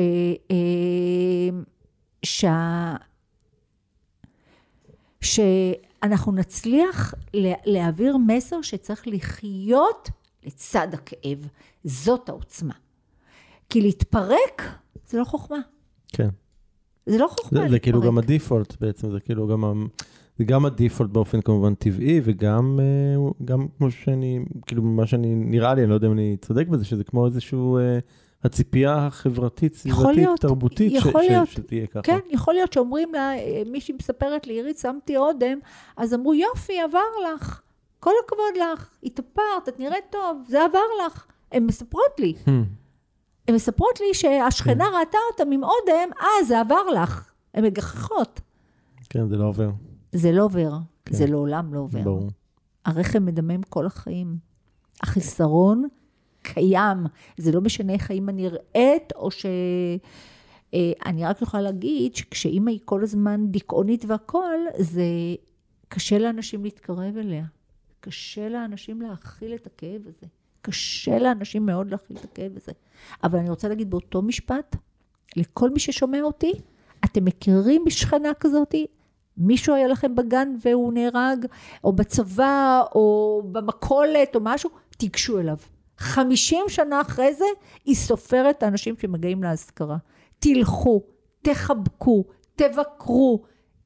אה, שה... שאנחנו נצליח להעביר מסר שצריך לחיות לצד הכאב. זאת העוצמה. כי להתפרק זה לא חוכמה. כן. זה לא חוכמה. זה, זה כאילו גם הדיפולט בעצם, זה כאילו גם, זה גם הדיפולט באופן כמובן טבעי, וגם אה, גם כמו שאני, כאילו מה שאני, נראה לי, אני לא יודע אם אני צודק בזה, שזה כמו איזשהו... אה, הציפייה החברתית, סביבתית, תרבותית, יכול ש- להיות. ש- שתהיה ככה. כן, יכול להיות שאומרים לה, אה, מישהי מספרת לי, עירית, שמתי אודם, אז אמרו, יופי, עבר לך, כל הכבוד לך, התאפרת, את נראית טוב, זה עבר לך. הן מספרות לי. Hmm. הן מספרות לי שהשכנה כן. ראתה אותם עם אודם, אה, זה עבר לך. הן מגחכות. כן, זה לא עובר. זה לא עובר. כן. זה לעולם לא עובר. ברור. הרחם מדמם כל החיים. החיסרון קיים. זה לא משנה איך האמא נראית, או ש... אה, אני רק יכולה להגיד שכשאימא היא כל הזמן דיכאונית והכול, זה קשה לאנשים להתקרב אליה. קשה לאנשים להכיל את הכאב הזה. קשה לאנשים מאוד להכיל את הכאב הזה. אבל אני רוצה להגיד באותו משפט, לכל מי ששומע אותי, אתם מכירים בשכנה כזאתי? מישהו היה לכם בגן והוא נהרג, או בצבא, או במכולת, או משהו? תיגשו אליו. 50 שנה אחרי זה, היא סופרת האנשים שמגיעים לאזכרה. תלכו, תחבקו, תבקרו.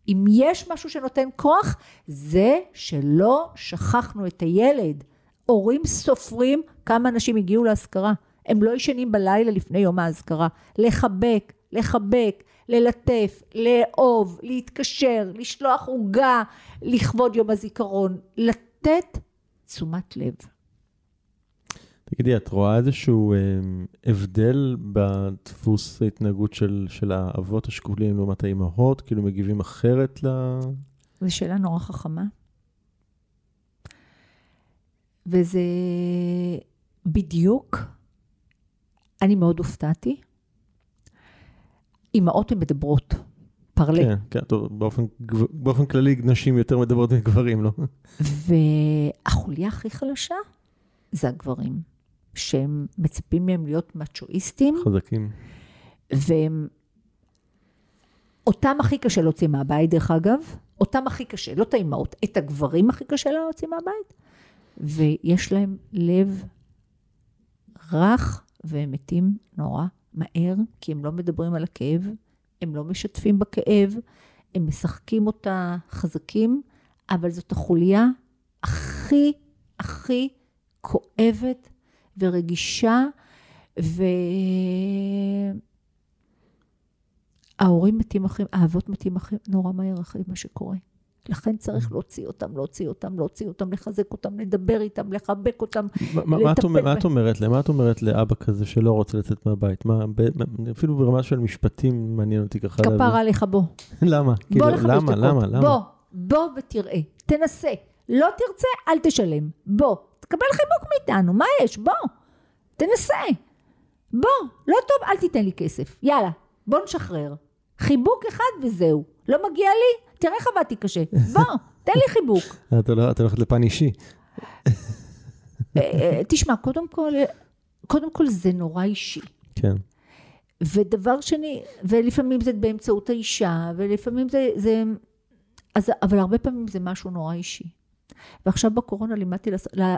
אם יש משהו שנותן כוח, זה שלא שכחנו את הילד. הורים סופרים כמה אנשים הגיעו לאזכרה. הם לא ישנים בלילה לפני יום האזכרה. לחבק, לחבק, ללטף, לאהוב, להתקשר, לשלוח עוגה לכבוד יום הזיכרון. לתת תשומת לב. תגידי, את רואה איזשהו אה, הבדל בדפוס ההתנהגות של, של האבות השכולים לעומת האימהות? כאילו מגיבים אחרת ל... זו שאלה נורא חכמה. וזה בדיוק, אני מאוד הופתעתי. אימהות הן מדברות, פרלה. כן, כן, טוב, באופן, באופן כללי נשים יותר מדברות מגברים, לא? והחוליה הכי חלשה זה הגברים. שהם מצפים מהם להיות מצ'ואיסטים. חזקים. והם... אותם הכי קשה להוציא מהבית, דרך אגב. אותם הכי קשה, לא את האימהות, את הגברים הכי קשה להוציא מהבית. ויש להם לב רך, והם מתים נורא מהר, כי הם לא מדברים על הכאב, הם לא משתפים בכאב, הם משחקים אותה חזקים, אבל זאת החוליה הכי, הכי כואבת ורגישה, וההורים מתים אחים, האבות מתים אחים, נורא מהר אחרי מה שקורה. לכן צריך mm. להוציא אותם, להוציא אותם, להוציא אותם, לחזק אותם, לדבר איתם, לחבק אותם, לטפל. מה את אומרת למה את אומרת לאבא כזה שלא רוצה לצאת מהבית? מה, אפילו ברמה של משפטים מעניין אותי ככה. כפרה עליך, בוא. למה? בוא כאילו, למה, למה, למה? בוא, בוא ותראה, תנסה. לא תרצה, אל תשלם. בוא, תקבל חיבוק מאיתנו, מה יש? בוא, תנסה. בוא, לא טוב, אל תיתן לי כסף. יאללה, בוא נשחרר. חיבוק אחד וזהו. לא מגיע לי? תראה איך עבדתי קשה. בוא, תן לי חיבוק. לא, את הולכת לפן אישי. אה, אה, תשמע, קודם כל, קודם כל זה נורא אישי. כן. ודבר שני, ולפעמים זה באמצעות האישה, ולפעמים זה, זה אז, אבל הרבה פעמים זה משהו נורא אישי. ועכשיו בקורונה לימדתי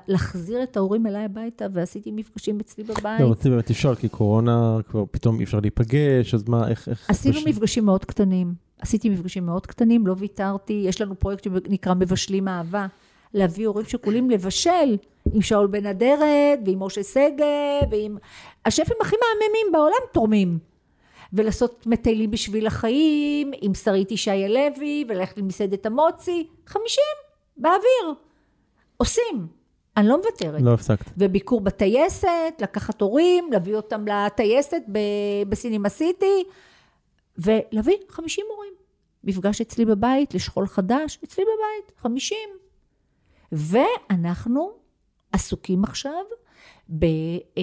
להחזיר את ההורים אליי הביתה, ועשיתי מפגשים אצלי בבית. לא, רציתי באמת לשאול, כי קורונה כבר פתאום אי אפשר להיפגש, אז מה, איך... איך עשינו פש... מפגשים מאוד קטנים. עשיתי מפגשים מאוד קטנים, לא ויתרתי. יש לנו פרויקט שנקרא מבשלים אהבה. להביא הורים שכולים לבשל עם שאול בן אדרת, ועם משה שגב, ועם... השפים הכי מהממים בעולם תורמים. ולעשות מטיילים בשביל החיים, עם שרית ישי הלוי, וללכת למסעדת המוצי. חמישים. באוויר. עושים. אני לא מוותרת. לא הפסקת. וביקור בטייסת, לקחת הורים, להביא אותם לטייסת בסינימה סיטי, ולהביא 50 הורים. מפגש אצלי בבית לשכול חדש, אצלי בבית, 50. ואנחנו עסוקים עכשיו ב... אה,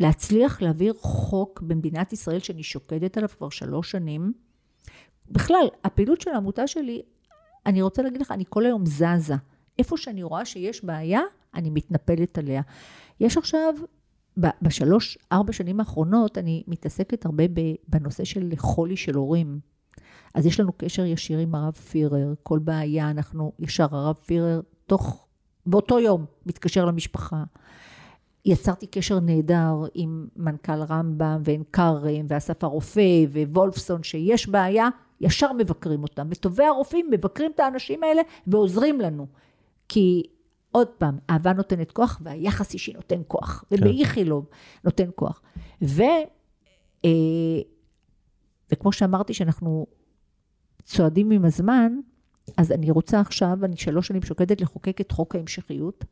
להצליח להעביר חוק במדינת ישראל שאני שוקדת עליו כבר שלוש שנים. בכלל, הפעילות של העמותה שלי אני רוצה להגיד לך, אני כל היום זזה. איפה שאני רואה שיש בעיה, אני מתנפלת עליה. יש עכשיו, בשלוש, ארבע שנים האחרונות, אני מתעסקת הרבה בנושא של חולי של הורים. אז יש לנו קשר ישיר עם הרב פירר, כל בעיה, אנחנו ישר, הרב פירר, תוך, באותו יום, מתקשר למשפחה. יצרתי קשר נהדר עם מנכ"ל רמב"ם ועין כרם ואסף הרופא ווולפסון שיש בעיה, ישר מבקרים אותם. וטובי הרופאים מבקרים את האנשים האלה ועוזרים לנו. כי עוד פעם, אהבה נותנת כוח והיחס אישי נותן כוח. כן. ובאיכילוב נותן כוח. ו... אה, וכמו שאמרתי שאנחנו צועדים עם הזמן, אז אני רוצה עכשיו, אני שלוש שנים שוקדת לחוקק את חוק ההמשכיות.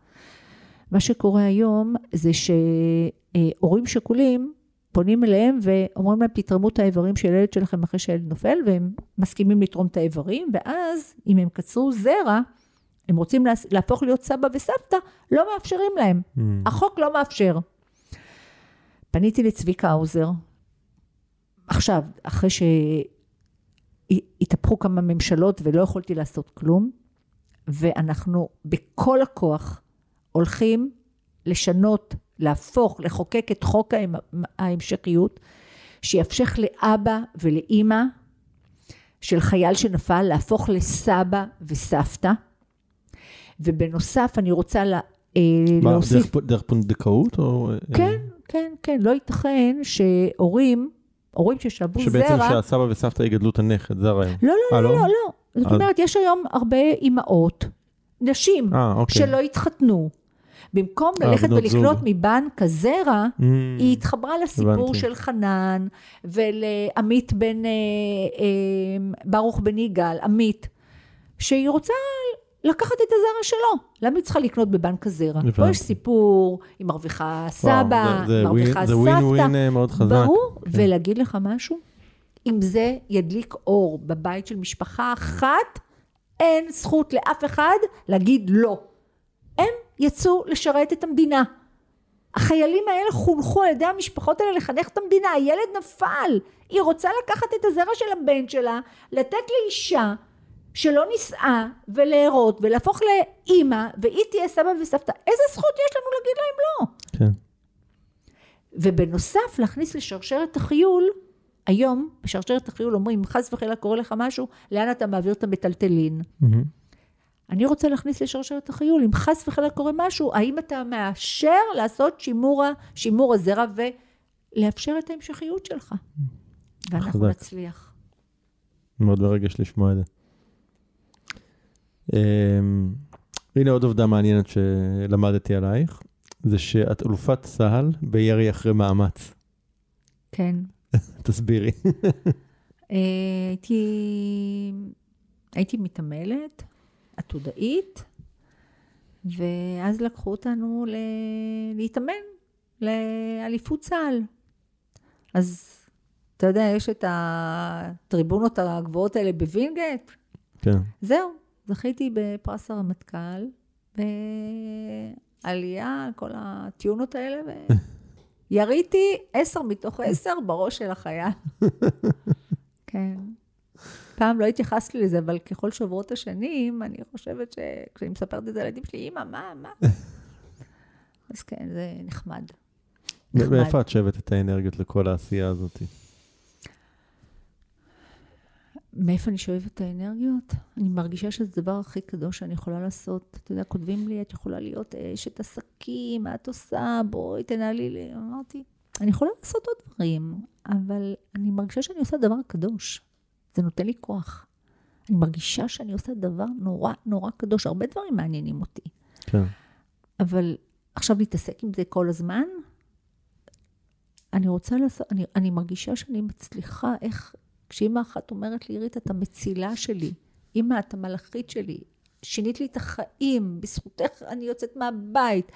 מה שקורה היום זה שהורים שכולים פונים אליהם ואומרים להם תתרמו את האיברים של הילד שלכם אחרי שהילד נופל והם מסכימים לתרום את האיברים ואז אם הם קצרו זרע הם רוצים להפוך להיות סבא וסבתא לא מאפשרים להם mm. החוק לא מאפשר. פניתי לצביקה האוזר עכשיו אחרי שהתהפכו כמה ממשלות ולא יכולתי לעשות כלום ואנחנו בכל הכוח הולכים לשנות להפוך, לחוקק את חוק ההמשכיות, שיאפשר לאבא ולאימא של חייל שנפל להפוך לסבא וסבתא. ובנוסף, אני רוצה לה, אה, מה, להוסיף... דרך, דרך פונדקאות או... כן, כן, כן. לא ייתכן שהורים, הורים ששלבו זרע... שבעצם שהסבא וסבתא יגדלו את הנכד, זה הרעיון. לא, לא, אה, לא, לא? לא, לא. זאת אז- אומרת, יש היום הרבה אימהות, נשים, אה, אוקיי. שלא התחתנו. במקום אה, ללכת ולקנות זוג. מבנק הזרע, Mm, היא התחברה לסיפור הבנתי. של חנן ולעמית בן, אה, אה, ברוך בן יגאל, עמית, שהיא רוצה לקחת את הזרע שלו. למה היא צריכה לקנות בבנק הזרע? פה. יש סיפור, היא מרוויחה סבא, היא מרוויחה ווין- זה ווין סבתא. ווין אה, מאוד חזק. ברור, כן. ולהגיד לך משהו? אם זה ידליק אור בבית של משפחה אחת, אין זכות לאף אחד להגיד לא. יצאו לשרת את המדינה. החיילים האלה חונכו על ידי המשפחות האלה לחנך את המדינה, הילד נפל, היא רוצה לקחת את הזרע של הבן שלה, לתת לאישה שלא נישאה ולהרות ולהפוך לאימא והיא תהיה סבא וסבתא, איזה זכות יש לנו להגיד להם לא? כן. ובנוסף להכניס לשרשרת החיול, היום בשרשרת החיול אומרים, חס וחלילה קורה לך משהו, לאן אתה מעביר את המטלטלין? מהמם. אני רוצה להכניס לשרשרת החיול, אם חס וחלילה קורה משהו, האם אתה מאשר לעשות שימור, שימור הזרע ולאפשר את ההמשכיות שלך? ואנחנו חזק. נצליח. מאוד מרגש לשמוע את זה. אמ, הנה עוד עובדה מעניינת שלמדתי עלייך, זה שאת אלופת צה"ל בירי אחרי מאמץ. כן. תסבירי. אה, הייתי, הייתי מתעמלת, עתודאית, ואז לקחו אותנו ל... להתאמן לאליפות צה"ל. אז אתה יודע, יש את הטריבונות הגבוהות האלה בווינגייט, כן. זהו, זכיתי בפרס הרמטכ"ל, בעלייה, כל הטיונות האלה, ויריתי עשר מתוך עשר בראש של החייל. כן. פעם לא התייחסתי לזה, אבל ככל שעוברות השנים, אני חושבת שכשאני מספרת את זה לילדים שלי, אמא, מה, מה? אז כן, זה נחמד. נחמד. מאיפה את שואבת את האנרגיות לכל העשייה הזאת? מאיפה אני שואבת את האנרגיות? אני מרגישה שזה הדבר הכי קדוש שאני יכולה לעשות. אתה יודע, כותבים לי, את יכולה להיות אשת עסקים, מה את עושה? בואי תנהלי לי. אמרתי, אני יכולה לעשות עוד דברים, אבל אני מרגישה שאני עושה דבר קדוש. זה נותן לי כוח. אני מרגישה שאני עושה דבר נורא נורא קדוש. הרבה דברים מעניינים אותי. כן. אבל עכשיו להתעסק עם זה כל הזמן, אני רוצה לעשות, אני, אני מרגישה שאני מצליחה, איך, כשאימא אחת אומרת לי, עירית, את המצילה שלי, אימא, את המלאכית שלי, שינית לי את החיים, בזכותך אני יוצאת מהבית,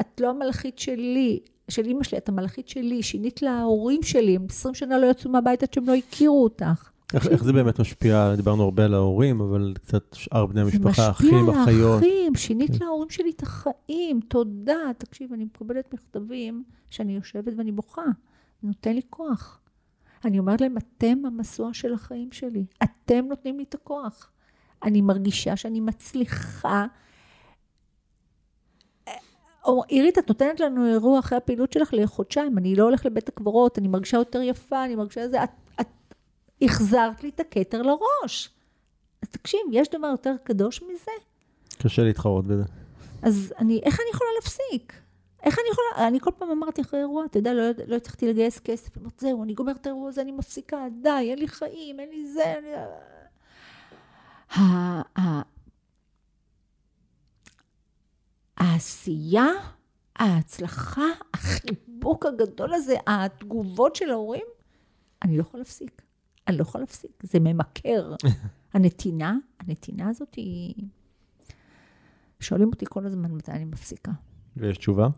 את לא המלאכית שלי, של אימא שלי, את המלאכית שלי, שינית להורים שלי, הם 20 שנה לא יצאו מהבית עד שהם לא הכירו אותך. איך, איך זה באמת משפיע? דיברנו הרבה על ההורים, אבל קצת שאר בני המשפחה, אחים, זה משפיע על אחיות. האחים, שינית כן. להורים שלי את החיים, תודה. תקשיב, אני מקבלת מכתבים שאני יושבת ואני בוכה. זה נותן לי כוח. אני אומרת להם, אתם המשואה של החיים שלי. אתם נותנים לי את הכוח. אני מרגישה שאני מצליחה. או, עירית, את נותנת לנו אירוע אחרי הפעילות שלך לחודשיים, אני לא הולך לבית הקברות, אני מרגישה יותר יפה, אני מרגישה זה, את, את החזרת לי את הכתר לראש. אז תקשיב, יש דבר יותר קדוש מזה? קשה להתחרות בזה. אז אני, איך אני יכולה להפסיק? איך אני יכולה, אני כל פעם אמרתי אחרי אירוע, אתה יודע, לא, לא הצלחתי לגייס כסף, אמרתי, זהו, אני גומרת את האירוע הזה, אני מפסיקה, די, אין לי חיים, אין לי זה, אין לי... העשייה, ההצלחה, החיבוק הגדול הזה, התגובות של ההורים, אני לא יכולה להפסיק. אני לא יכולה להפסיק, זה ממכר. הנתינה, הנתינה הזאת היא... שואלים אותי כל הזמן מתי אני מפסיקה. ויש תשובה?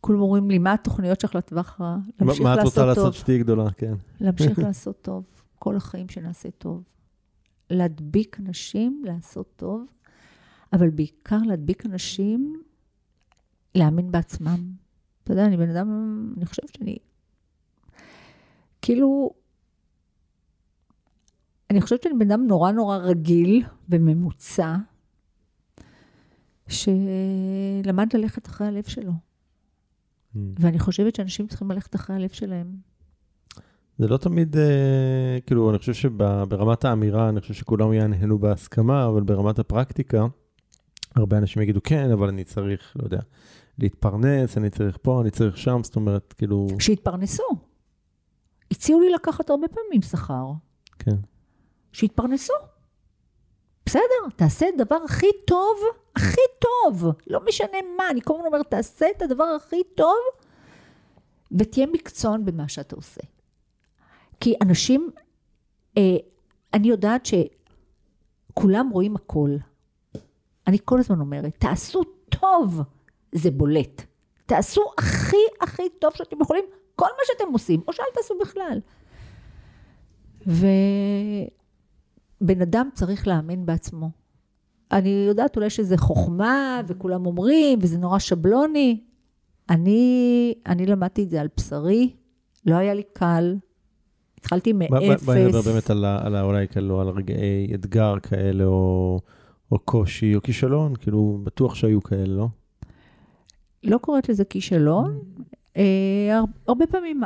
כולם אומרים לי, מה התוכניות שלך לטווח הרע? מה להמשיך מה את רוצה לעשות טוב. לעשות שתהיי גדולה? כן. להמשיך לעשות טוב. כל החיים שנעשה טוב. להדביק אנשים, לעשות טוב, אבל בעיקר להדביק אנשים, להאמין בעצמם. אתה יודע, אני בן אדם, אני חושבת שאני, כאילו, אני חושבת שאני בן אדם נורא נורא רגיל וממוצע, שלמד ללכת אחרי הלב שלו. Mm. ואני חושבת שאנשים צריכים ללכת אחרי הלב שלהם. זה לא תמיד, אה, כאילו, אני חושב שברמת האמירה, אני חושב שכולם יענהנו בהסכמה, אבל ברמת הפרקטיקה, הרבה אנשים יגידו, כן, אבל אני צריך, לא יודע, להתפרנס, אני צריך פה, אני צריך שם, זאת אומרת, כאילו... שיתפרנסו. הציעו לי לקחת הרבה פעמים שכר. כן. שיתפרנסו. בסדר, תעשה את הדבר הכי טוב, הכי טוב. לא משנה מה, אני כל הזמן אומרת, תעשה את הדבר הכי טוב, ותהיה מקצוען במה שאתה עושה. כי אנשים, אה, אני יודעת שכולם רואים הכל. אני כל הזמן אומרת, תעשו טוב, זה בולט. תעשו הכי הכי טוב שאתם יכולים, כל מה שאתם עושים, או שאל תעשו בכלל. ובן אדם צריך לאמן בעצמו. אני יודעת אולי שזה חוכמה, וכולם אומרים, וזה נורא שבלוני. אני, אני למדתי את זה על בשרי, לא היה לי קל. התחלתי מאפס. בואי נדבר באמת על, על אולי כאילו על רגעי אתגר כאלה, או, או קושי, או כישלון, כאילו, בטוח שהיו כאלה, לא? לא קוראת לזה כישלון. אה, הר- הרבה פעמים,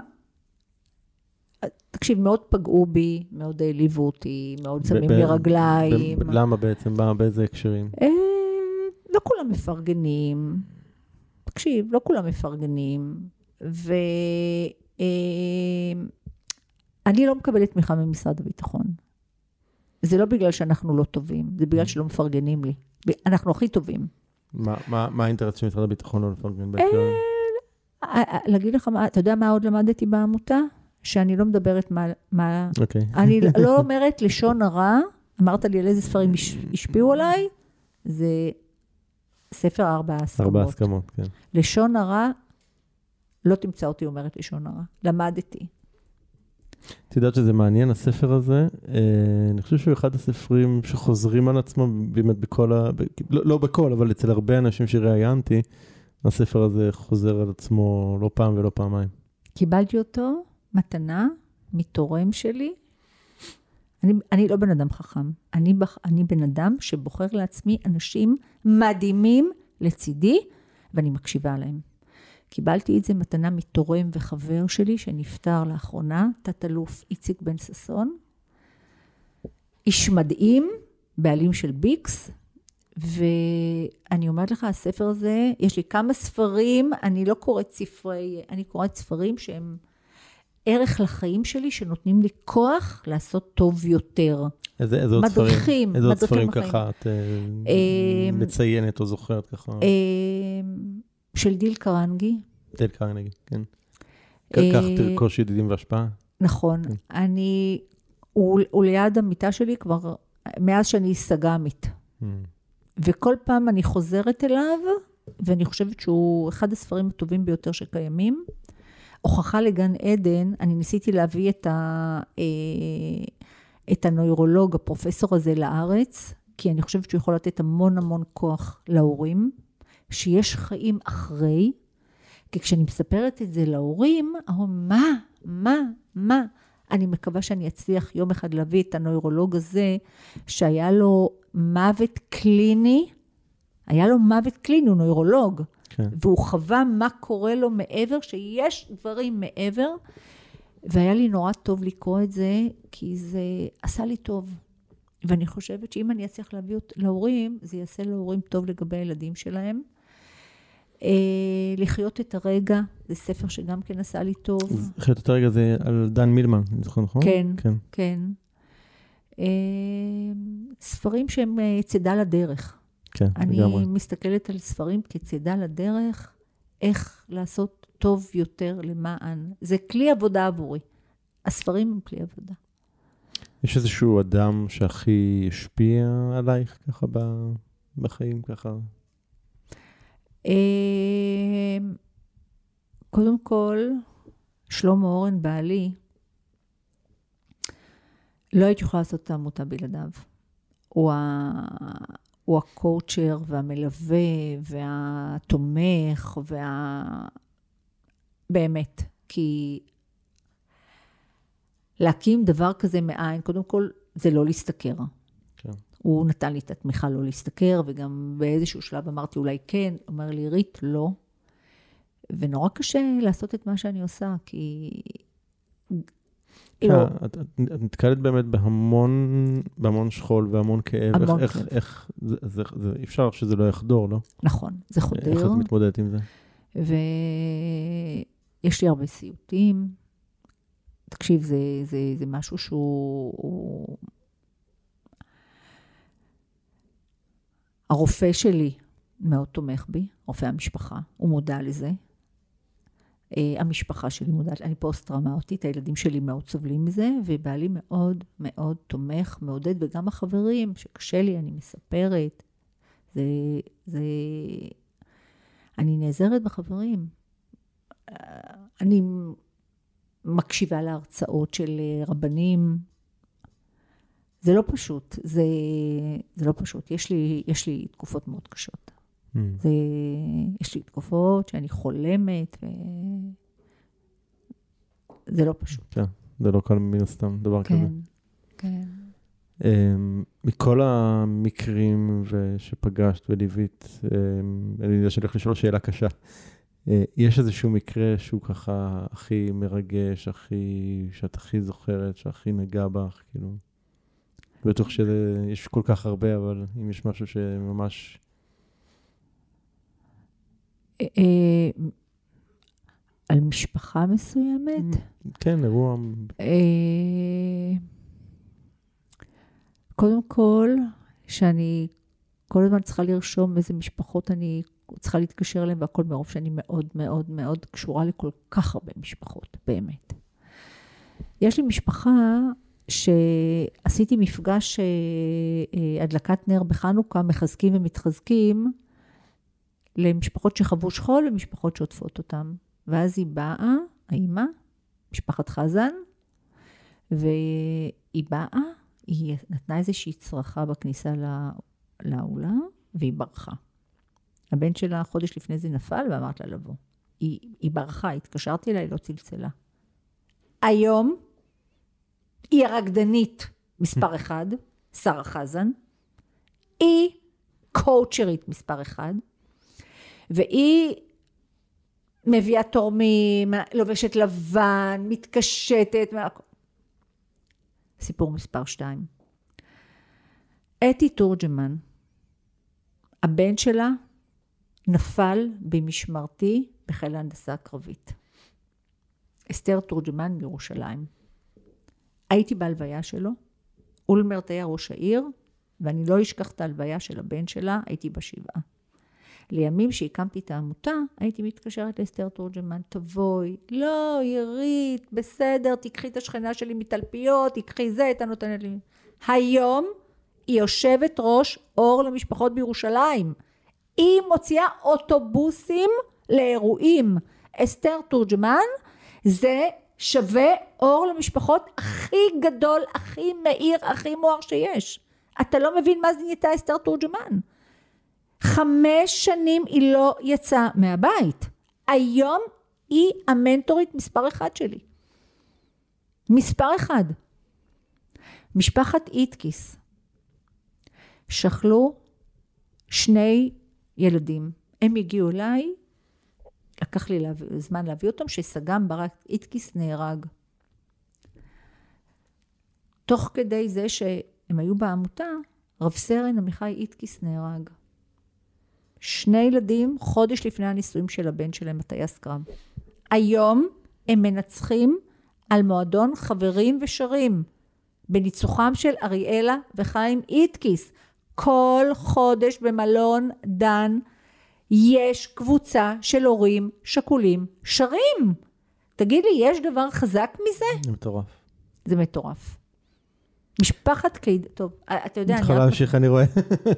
תקשיב, מאוד פגעו בי, מאוד העליבו אותי, מאוד שמים לי רגליים. למה בעצם? באיזה הקשרים? אה, לא כולם מפרגנים. תקשיב, לא כולם מפרגנים. ואני לא מקבלת תמיכה ממשרד הביטחון. זה לא בגלל שאנחנו לא טובים, זה בגלל שלא מפרגנים לי. אנחנו הכי טובים. מה האינטרס של משרד הביטחון לא לפרגן בהקשר? אה, אה, להגיד לך מה, אתה יודע מה עוד למדתי בעמותה? שאני לא מדברת מה... מה אוקיי. אני לא אומרת לשון הרע, אמרת לי על איזה ספרים הש- השפיעו עליי, זה ספר ארבע הסכמות. ארבע הסכמות, כן. לשון הרע, לא תמצא אותי אומרת לשון הרע. למדתי. את יודעת שזה מעניין, הספר הזה, אה, אני חושב שהוא אחד הספרים שחוזרים על עצמם באמת בכל ה... לא, לא בכל, אבל אצל הרבה אנשים שראיינתי, הספר הזה חוזר על עצמו לא פעם ולא פעמיים. קיבלתי אותו מתנה מתורם שלי. אני, אני לא בן אדם חכם, אני, בח, אני בן אדם שבוחר לעצמי אנשים מדהימים לצידי, ואני מקשיבה להם. קיבלתי את זה מתנה מתורם וחבר שלי שנפטר לאחרונה, תת-אלוף איציק בן ששון. איש מדהים, בעלים של ביקס, ואני אומרת לך, הספר הזה, יש לי כמה ספרים, אני לא קוראת ספרי, אני קוראת ספרים שהם ערך לחיים שלי, שנותנים לי כוח לעשות טוב יותר. איזה, איזה עוד ספרים? מדריכים, איזה עוד ספרים. ככה את אה, אה, מציינת או זוכרת ככה? אה, של דיל קרנגי, תל קרנגי, כן. אה, כך תרכוש ידידים והשפעה. נכון. כן. אני, הוא ליד המיטה שלי כבר מאז שאני סג"מית. וכל פעם אני חוזרת אליו, ואני חושבת שהוא אחד הספרים הטובים ביותר שקיימים. הוכחה לגן עדן, אני ניסיתי להביא את, ה, אה, את הנוירולוג, הפרופסור הזה לארץ, כי אני חושבת שהוא יכול לתת המון המון כוח להורים, שיש חיים אחרי, כי כשאני מספרת את זה להורים, אומרים, מה, מה, מה? אני מקווה שאני אצליח יום אחד להביא את הנוירולוג הזה, שהיה לו מוות קליני, היה לו מוות קליני, הוא נוירולוג, כן. והוא חווה מה קורה לו מעבר, שיש דברים מעבר, והיה לי נורא טוב לקרוא את זה, כי זה עשה לי טוב. ואני חושבת שאם אני אצליח להביא אות- להורים, זה יעשה להורים טוב לגבי הילדים שלהם. אה, לחיות את הרגע, זה ספר שגם כן עשה לי טוב. חיות את הרגע זה על דן מילמן, אני זוכר נכון? כן. כן. כן. אה, ספרים שהם אה, צידה לדרך. כן, אני לגמרי. מסתכלת על ספרים כצידה לדרך, איך לעשות טוב יותר למען. זה כלי עבודה עבורי. הספרים הם כלי עבודה. יש איזשהו אדם שהכי השפיע עלייך ככה ב- בחיים, ככה? אה, קודם כל, שלמה אורן בעלי, לא הייתי יכולה לעשות את העמותה בלעדיו. הוא, ה... הוא הקואוצ'ר והמלווה והתומך וה... באמת, כי להקים דבר כזה מאין, קודם כל, זה לא להשתכר. כן. הוא נתן לי את התמיכה לא להשתכר, וגם באיזשהו שלב אמרתי אולי כן, אומר לי, רית, לא. ונורא קשה לעשות את מה שאני עושה, כי... כן, לא. את, את, את נתקלת באמת בהמון, בהמון שכול והמון כאב. המון איך, כאב. איך, איך, זה, זה, זה, אי אפשר שזה לא יחדור, לא? נכון, זה חודר. איך את מתמודדת עם זה? ויש לי הרבה סיוטים. תקשיב, זה, זה, זה משהו שהוא... הוא... הרופא שלי מאוד תומך בי, רופא המשפחה, הוא מודע לזה. Uh, המשפחה שלי מודעת, אני פוסט-טראומטית, הילדים שלי מאוד סובלים מזה, ובעלי מאוד מאוד תומך, מעודד, וגם החברים, שקשה לי, אני מספרת. זה, זה... אני נעזרת בחברים. Uh, אני מקשיבה להרצאות של uh, רבנים. זה לא פשוט, זה, זה לא פשוט. יש לי, יש לי תקופות מאוד קשות. Mm. זה, יש לי תקופות שאני חולמת, ו... זה לא פשוט. כן, זה לא קל מן הסתם, דבר כזה. כן, כן. מכל המקרים שפגשת וליווית, um, אני יודע שאני הולך לשאול שאלה קשה. Uh, יש איזשהו מקרה שהוא ככה הכי מרגש, הכי, שאת הכי זוכרת, שהכי נגע בך, כאילו? בטוח שיש כל כך הרבה, אבל אם יש משהו שממש... אה, אה, על משפחה מסוימת? כן, אירוע... אה, קודם כל, שאני כל הזמן צריכה לרשום איזה משפחות אני צריכה להתקשר אליהן, והכל מרוב שאני מאוד מאוד מאוד קשורה לכל כך הרבה משפחות, באמת. יש לי משפחה שעשיתי מפגש אה, אה, הדלקת נר בחנוכה, מחזקים ומתחזקים, למשפחות שחוו שכול ומשפחות שעוטפות אותם. ואז היא באה, האימא, משפחת חזן, והיא באה, היא נתנה איזושהי צרחה בכניסה לאולה, והיא ברחה. הבן שלה חודש לפני זה נפל, ואמרת לה לבוא. היא, היא ברחה, התקשרתי אליה, היא לא צלצלה. היום היא הרקדנית מספר אחד, שרה חזן. היא קואוצ'רית מספר אחד, והיא מביאה תורמים, לובשת לבן, מתקשטת. סיפור מספר שתיים. אתי תורג'מן, הבן שלה נפל במשמרתי בחיל ההנדסה הקרבית. אסתר תורג'מן מירושלים. הייתי בהלוויה שלו, אולמרט היה ראש העיר, ואני לא אשכח את ההלוויה של הבן שלה, הייתי בשבעה. לימים שהקמתי את העמותה, הייתי מתקשרת לאסתר תורג'מן, תבואי, לא, ירית, בסדר, תיקחי את השכנה שלי מתלפיות, תיקחי זה, אתה נותנת לי. היום היא יושבת ראש אור למשפחות בירושלים. היא מוציאה אוטובוסים לאירועים. אסתר תורג'מן זה שווה אור למשפחות הכי גדול, הכי מאיר, הכי מואר שיש. אתה לא מבין מה זה נהייתה אסתר תורג'מן. חמש שנים היא לא יצאה מהבית. היום היא המנטורית מספר אחד שלי. מספר אחד. משפחת איטקיס שכלו שני ילדים. הם הגיעו אליי, לקח לי זמן להביא אותם, שסג"ם ברק איטקיס נהרג. תוך כדי זה שהם היו בעמותה, רב סרן עמיחי איטקיס נהרג. שני ילדים חודש לפני הנישואים של הבן שלהם, הטייס קרב. היום הם מנצחים על מועדון חברים ושרים בניצוחם של אריאלה וחיים איטקיס. כל חודש במלון דן יש קבוצה של הורים שכולים שרים. תגיד לי, יש דבר חזק מזה? זה מטורף. זה מטורף. משפחת קיד... טוב, אתה יודע... את יכולה להמשיך, אני רואה.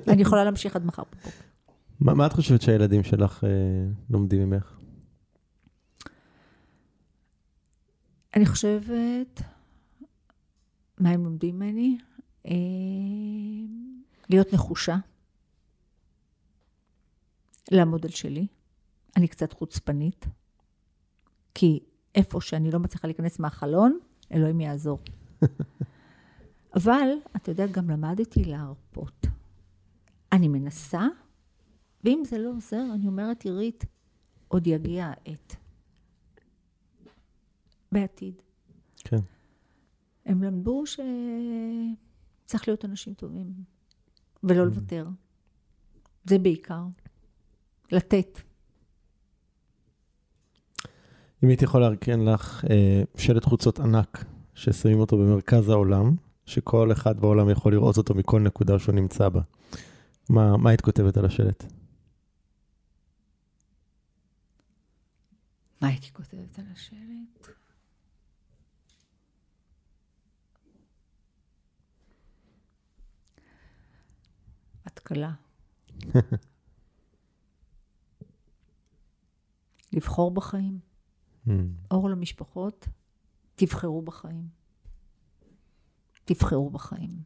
אני יכולה להמשיך עד מחר בבוקר. מה, מה את חושבת שהילדים שלך אה, לומדים ממך? אני חושבת, מה הם לומדים ממני? אה, להיות נחושה, לעמוד על שלי. אני קצת חוצפנית, כי איפה שאני לא מצליחה להיכנס מהחלון, אלוהים יעזור. אבל, אתה יודע, גם למדתי להרפות. אני מנסה, ואם זה לא עוזר, אני אומרת, עירית, עוד יגיע העת. בעתיד. כן. הם למדו שצריך להיות אנשים טובים, ולא לוותר. זה בעיקר. לתת. אם הייתי יכול לארגן לך אה, שלט חוצות ענק, ששמים אותו במרכז העולם, שכל אחד בעולם יכול לראות אותו מכל נקודה שהוא נמצא בה, מה, מה היית כותבת על השלט? מה הייתי כותבת על השלט? התקלה. לבחור בחיים. Hmm. אור למשפחות, תבחרו בחיים. תבחרו בחיים.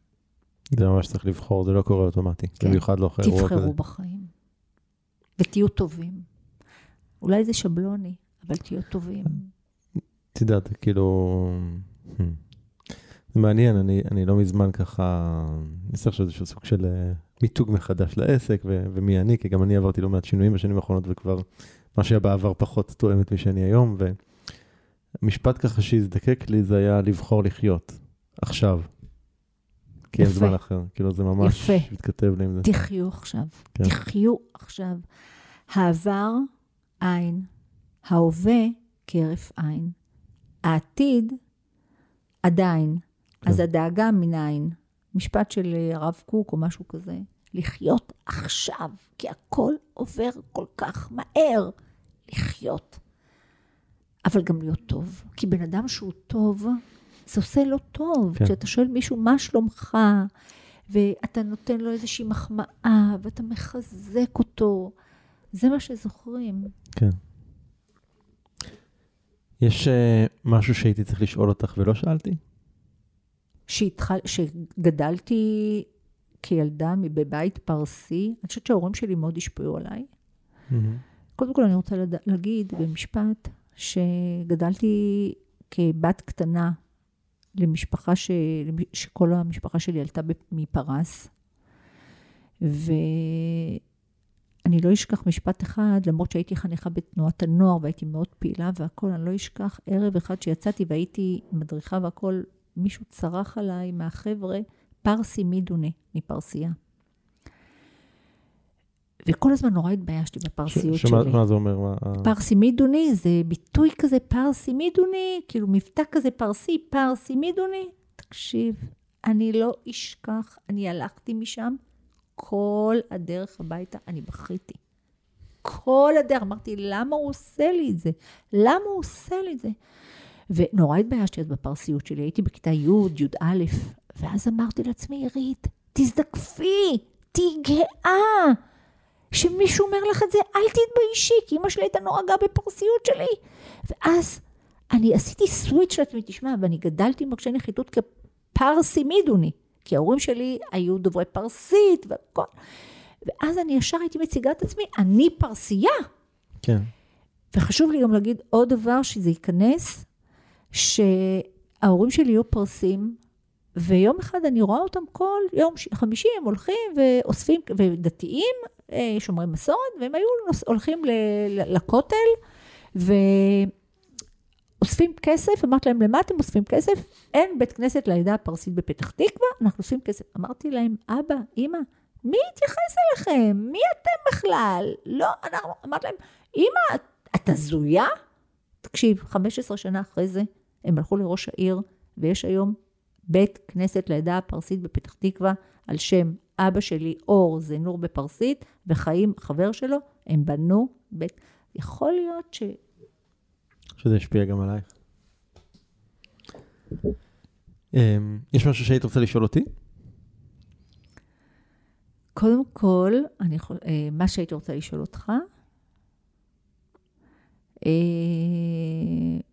זה ממש צריך לבחור, זה לא קורה אוטומטי. כן. במיוחד לא אחרי אירוע כזה. תבחרו בחיים. ותהיו טובים. אולי זה שבלוני, אבל תהיו טובים. את יודעת, כאילו... hmm. זה מעניין, אני, אני לא מזמן ככה, אני צריך איזשהו סוג של אה, מיתוג מחדש לעסק, ו- ומי אני, כי גם אני עברתי לא מעט שינויים בשנים האחרונות, וכבר מה שהיה בעבר פחות תואם את מי שאני היום, ומשפט ככה שהזדקק לי זה היה לבחור לחיות, עכשיו. כי אין. זמן אחר, כאילו זה ממש יפה. מתכתב לי עם זה. תחיו עכשיו. כן. תחיו עכשיו. העבר, אין. ההווה, כהרף עין. העתיד, עדיין. כן. אז הדאגה מנין. משפט של אה, הרב קוק או משהו כזה. לחיות עכשיו, כי הכל עובר כל כך מהר. לחיות. אבל גם להיות טוב. כי בן אדם שהוא טוב, זה עושה לו טוב. כן. כשאתה שואל מישהו, מה שלומך? ואתה נותן לו איזושהי מחמאה, ואתה מחזק אותו. זה מה שזוכרים. כן. יש uh, משהו שהייתי צריך לשאול אותך ולא שאלתי? שהתחל... שגדלתי כילדה בבית פרסי, אני חושבת שההורים שלי מאוד השפיעו עליי. קודם כל אני רוצה לד... להגיד במשפט שגדלתי כבת קטנה למשפחה ש... שכל המשפחה שלי עלתה מפרס. ואני לא אשכח משפט אחד, למרות שהייתי חניכה בתנועת הנוער והייתי מאוד פעילה והכול, אני לא אשכח ערב אחד שיצאתי והייתי מדריכה והכול, מישהו צרח עליי מהחבר'ה, פרסי מידונה, מפרסייה. וכל הזמן נורא התביישתי בפרסיות ש- שמה- שלי. מה זה אומר? מה, ה- פרסי מידוני זה ביטוי כזה, פרסי מידוני, כאילו מבטא כזה פרסי, פרסי מידוני. תקשיב, אני לא אשכח, אני הלכתי משם כל הדרך הביתה, אני בכיתי. כל הדרך, אמרתי, למה הוא עושה לי את זה? למה הוא עושה לי את זה? ונורא התביישתי אז בפרסיות שלי, הייתי בכיתה י', י"א, ואז אמרתי לעצמי, עירית, תזדקפי, תהיי גאה. שמישהו אומר לך את זה, אל תתביישי, כי אמא שלי הייתה נורא גאה בפרסיות שלי. ואז אני עשיתי סוויץ' לעצמי, תשמע, ואני גדלתי עם רגשי נחיתות כפרסי מידוני, כי ההורים שלי היו דוברי פרסית והכל. ואז אני ישר הייתי מציגה את עצמי, אני פרסייה. כן. וחשוב לי גם להגיד עוד דבר, שזה ייכנס, שההורים שלי יהיו פרסים, ויום אחד אני רואה אותם כל יום חמישי, הם הולכים ואוספים, ודתיים, אה, שומרי מסורת, והם היו הולכים ל- ל- לכותל, ואוספים כסף, אמרתי להם, למה אתם אוספים כסף? אין בית כנסת לעדה הפרסית בפתח תקווה, אנחנו אוספים כסף. אמרתי להם, אבא, אמא, מי יתייחס אליכם? מי אתם בכלל? לא, אנחנו, אמרתי להם, אמא, את הזויה? תקשיב, 15 שנה אחרי זה, הם הלכו לראש העיר, ויש היום בית כנסת לעדה הפרסית בפתח תקווה, על שם אבא שלי, אור זנור בפרסית, וחיים, חבר שלו, הם בנו בית... יכול להיות ש... שזה השפיע גם עלייך. אמ, יש משהו שהיית רוצה לשאול אותי? קודם כל, אני אה, מה שהייתי רוצה לשאול אותך, אה,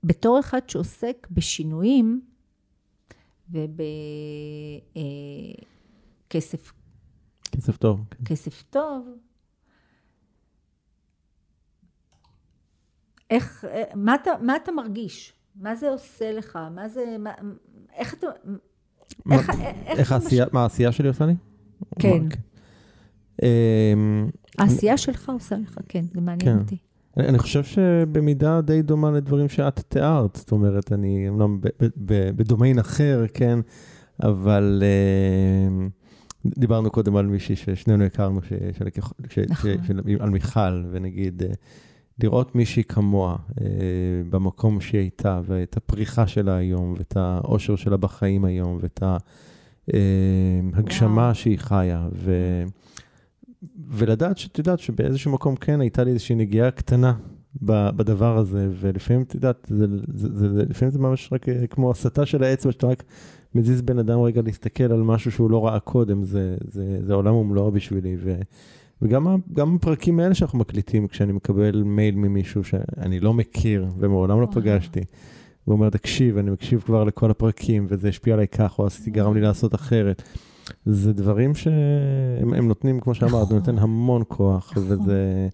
בתור אחד שעוסק בשינויים ובכסף כסף טוב. כן. כסף טוב, איך, מה אתה, מה אתה מרגיש? מה זה עושה לך? מה זה, מה, איך אתה, איך העשייה, מה העשייה שלי עושה לי? כן. אמ, העשייה שלך עושה לך, כן, זה מעניין כן. אותי. אני חושב שבמידה די דומה לדברים שאת תיארת, זאת אומרת, אני אמנם בדומיין אחר, כן, אבל אמ, דיברנו קודם על מישהי ששנינו הכרנו, נכון. על מיכל, ונגיד, אה, לראות מישהי כמוה אה, במקום שהיא הייתה, ואת הפריחה שלה היום, ואת האושר שלה בחיים היום, ואת ההגשמה אמ, שהיא חיה, ו... ולדעת שאת יודעת שבאיזשהו מקום כן הייתה לי איזושהי נגיעה קטנה בדבר הזה, ולפעמים, את יודעת, זה, זה, זה, לפעמים זה ממש רק אה, כמו הסתה של האצבע, שאתה רק מזיז בן אדם רגע להסתכל על משהו שהוא לא ראה קודם, זה, זה, זה עולם ומלואו בשבילי. וגם גם הפרקים האלה שאנחנו מקליטים, כשאני מקבל מייל ממישהו שאני לא מכיר ומעולם לא פגשתי, והוא אומר, תקשיב, אני מקשיב כבר לכל הפרקים, וזה השפיע עליי כך, או עשיתי, גרם לי לעשות אחרת. זה דברים שהם נותנים, כמו שאמרת, זה. נותן המון כוח, נכון. וזה...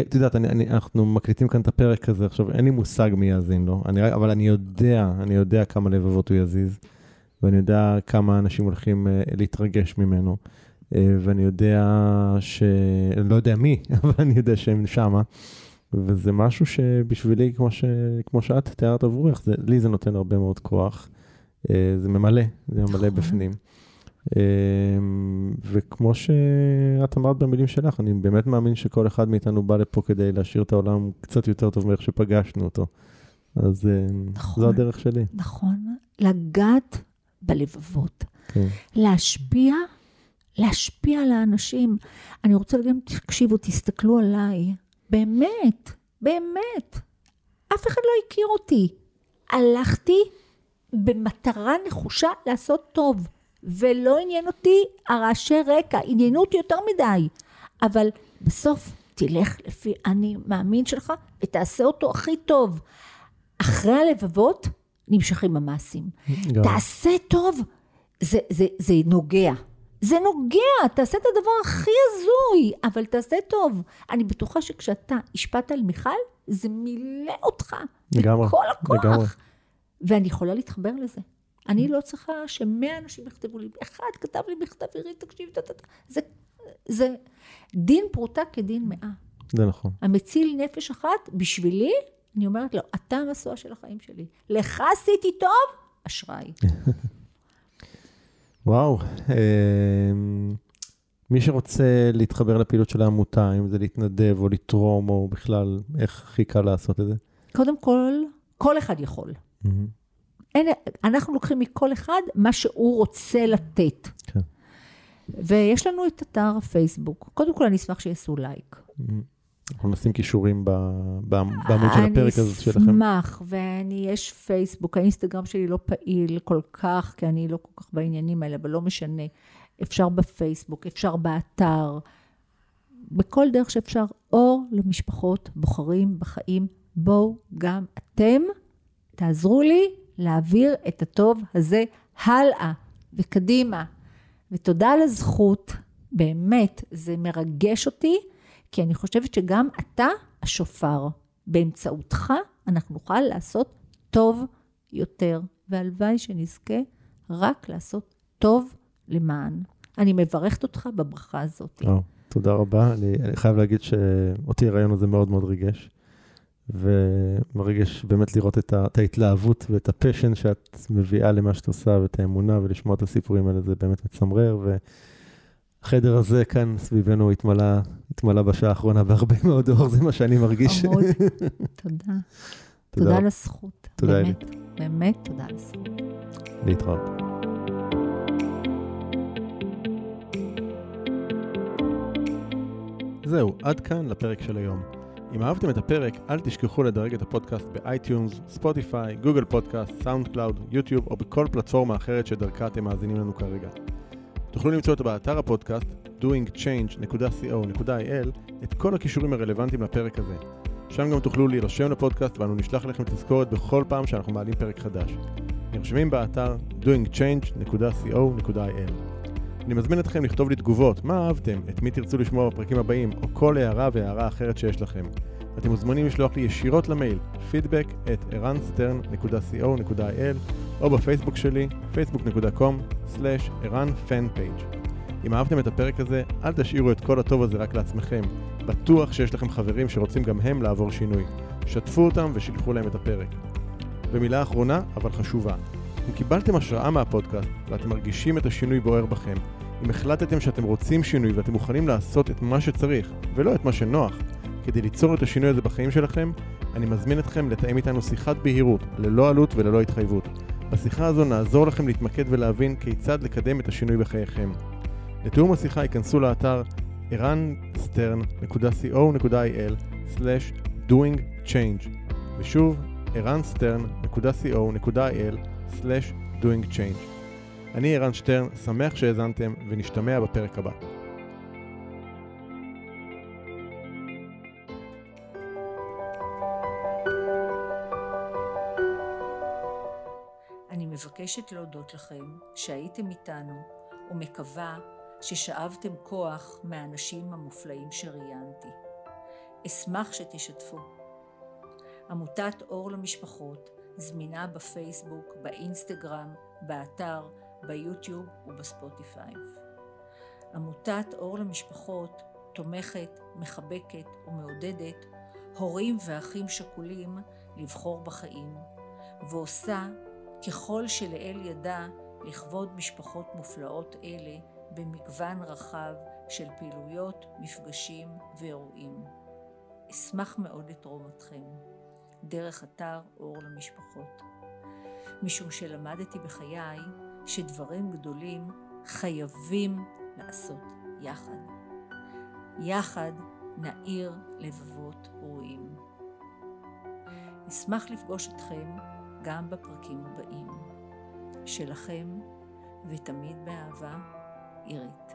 את יודעת, אני, אני, אנחנו מקליטים כאן את הפרק הזה, עכשיו אין לי מושג מי יאזין לו, אני, אבל אני יודע, אני יודע כמה לבבות הוא יזיז, ואני יודע כמה אנשים הולכים uh, להתרגש ממנו, ואני יודע ש... אני לא יודע מי, אבל אני יודע שהם שמה, וזה משהו שבשבילי, כמו, ש... כמו שאת תיארת עבורך, זה, לי זה נותן הרבה מאוד כוח. Uh, זה ממלא, זה ממלא נכון. בפנים. אמ, וכמו שאת אמרת במילים שלך, אני באמת מאמין שכל אחד מאיתנו בא לפה כדי להשאיר את העולם קצת יותר טוב מאיך שפגשנו אותו. אז נכון, זו הדרך שלי. נכון, לגעת בלבבות. כן. להשפיע, להשפיע על האנשים. אני רוצה גם, תקשיבו, תסתכלו עליי. באמת, באמת. אף אחד לא הכיר אותי. הלכתי במטרה נחושה לעשות טוב. ולא עניין אותי הרעשי רקע, עניינו אותי יותר מדי. אבל בסוף תלך לפי אני מאמין שלך ותעשה אותו הכי טוב. אחרי הלבבות נמשכים המעשים. גם. תעשה טוב, זה, זה, זה נוגע. זה נוגע, תעשה את הדבר הכי הזוי, אבל תעשה טוב. אני בטוחה שכשאתה השפעת על מיכל, זה מילא אותך. לגמרי, בכל הכוח. לגמרי. ואני יכולה להתחבר לזה. אני לא צריכה שמאה אנשים יכתבו לי, אחד כתב לי מכתב, עירית, תקשיב, זה, זה דין פרוטה כדין מאה. זה נכון. המציל נפש אחת, בשבילי, אני אומרת לו, אתה המשואה של החיים שלי. לך עשיתי טוב, אשראי. וואו. אמ, מי שרוצה להתחבר לפעילות של העמותה, אם זה להתנדב או לתרום, או בכלל, איך הכי קל לעשות את זה? קודם כל, כל אחד יכול. Mm-hmm. אין, אנחנו לוקחים מכל אחד מה שהוא רוצה לתת. כן. ויש לנו את אתר הפייסבוק. קודם כל, אני אשמח שיעשו לייק. Mm-hmm. אנחנו נשים כישורים בעמוד של הפרק הזה שלכם. אני אשמח, ואני, יש פייסבוק, האינסטגרם שלי לא פעיל כל כך, כי אני לא כל כך בעניינים האלה, אבל לא משנה. אפשר בפייסבוק, אפשר באתר, בכל דרך שאפשר. אור למשפחות בוחרים בחיים. בואו גם אתם, תעזרו לי להעביר את הטוב הזה הלאה וקדימה. ותודה על הזכות, באמת, זה מרגש אותי, כי אני חושבת שגם אתה השופר. באמצעותך אנחנו נוכל לעשות טוב יותר, והלוואי שנזכה רק לעשות טוב למען. אני מברכת אותך בברכה הזאת. או, תודה רבה. אני, אני חייב להגיד שאותי הרעיון הזה מאוד מאוד ריגש. ומרגש באמת לראות את, ה, את ההתלהבות ואת הפשן שאת מביאה למה שאת עושה ואת האמונה ולשמוע את הסיפורים האלה, זה באמת מצמרר. והחדר הזה כאן סביבנו התמלא, התמלא בשעה האחרונה בהרבה מאוד אור, זה מה שאני מרגיש. עמוד, תודה. תודה על הזכות. תודה, באמת, באמת תודה על הזכות. להתראות. זהו, עד כאן לפרק של היום. אם אהבתם את הפרק, אל תשכחו לדרג את הפודקאסט ב iTunes, ספוטיפיי, גוגל פודקאסט, SoundCloud, יוטיוב או בכל פלטפורמה אחרת שדרכה אתם מאזינים לנו כרגע. תוכלו למצוא אותו באתר הפודקאסט doingchange.co.il את כל הכישורים הרלוונטיים לפרק הזה. שם גם תוכלו להירשם לפודקאסט ואנו נשלח לכם תזכורת בכל פעם שאנחנו מעלים פרק חדש. נרשמים באתר doingchange.co.il אני מזמין אתכם לכתוב לי תגובות, מה אהבתם, את מי תרצו לשמוע בפרקים הבאים, או כל הערה והערה אחרת שיש לכם. אתם מוזמנים לשלוח לי ישירות למייל, feedback או בפייסבוק שלי, facebook.com/ערן-fanpage. אם אהבתם את הפרק הזה, אל תשאירו את כל הטוב הזה רק לעצמכם. בטוח שיש לכם חברים שרוצים גם הם לעבור שינוי. שתפו אותם ושילחו להם את הפרק. ומילה אחרונה, אבל חשובה. אם קיבלתם השראה מהפודקאסט ואתם מרגישים את השינוי בוער בכם, אם החלטתם שאתם רוצים שינוי ואתם מוכנים לעשות את מה שצריך, ולא את מה שנוח, כדי ליצור את השינוי הזה בחיים שלכם, אני מזמין אתכם לתאם איתנו שיחת בהירות, ללא עלות וללא התחייבות. בשיחה הזו נעזור לכם להתמקד ולהבין כיצד לקדם את השינוי בחייכם. לתיאום השיחה ייכנסו לאתר ערנסטרן.co.il/doing change ושוב ערנסטרן.co.il/doing change אני ערן שטרן, שמח שהאזנתם ונשתמע בפרק הבא. מבקשת להודות לכם שהייתם איתנו ומקווה ששאבתם כוח מהאנשים המופלאים שראיינתי. אשמח שתשתפו. עמותת אור למשפחות זמינה בפייסבוק, באינסטגרם, באתר, ביוטיוב ובספוטיפיי. עמותת אור למשפחות תומכת, מחבקת ומעודדת הורים ואחים שכולים לבחור בחיים, ועושה ככל שלאל ידה לכבוד משפחות מופלאות אלה במגוון רחב של פעילויות, מפגשים ואירועים. אשמח מאוד לתרומתכם דרך אתר אור למשפחות. משום שלמדתי בחיי שדברים גדולים חייבים לעשות יחד. יחד נאיר לבבות ראויים. אשמח לפגוש אתכם גם בפרקים הבאים. שלכם ותמיד באהבה עירית.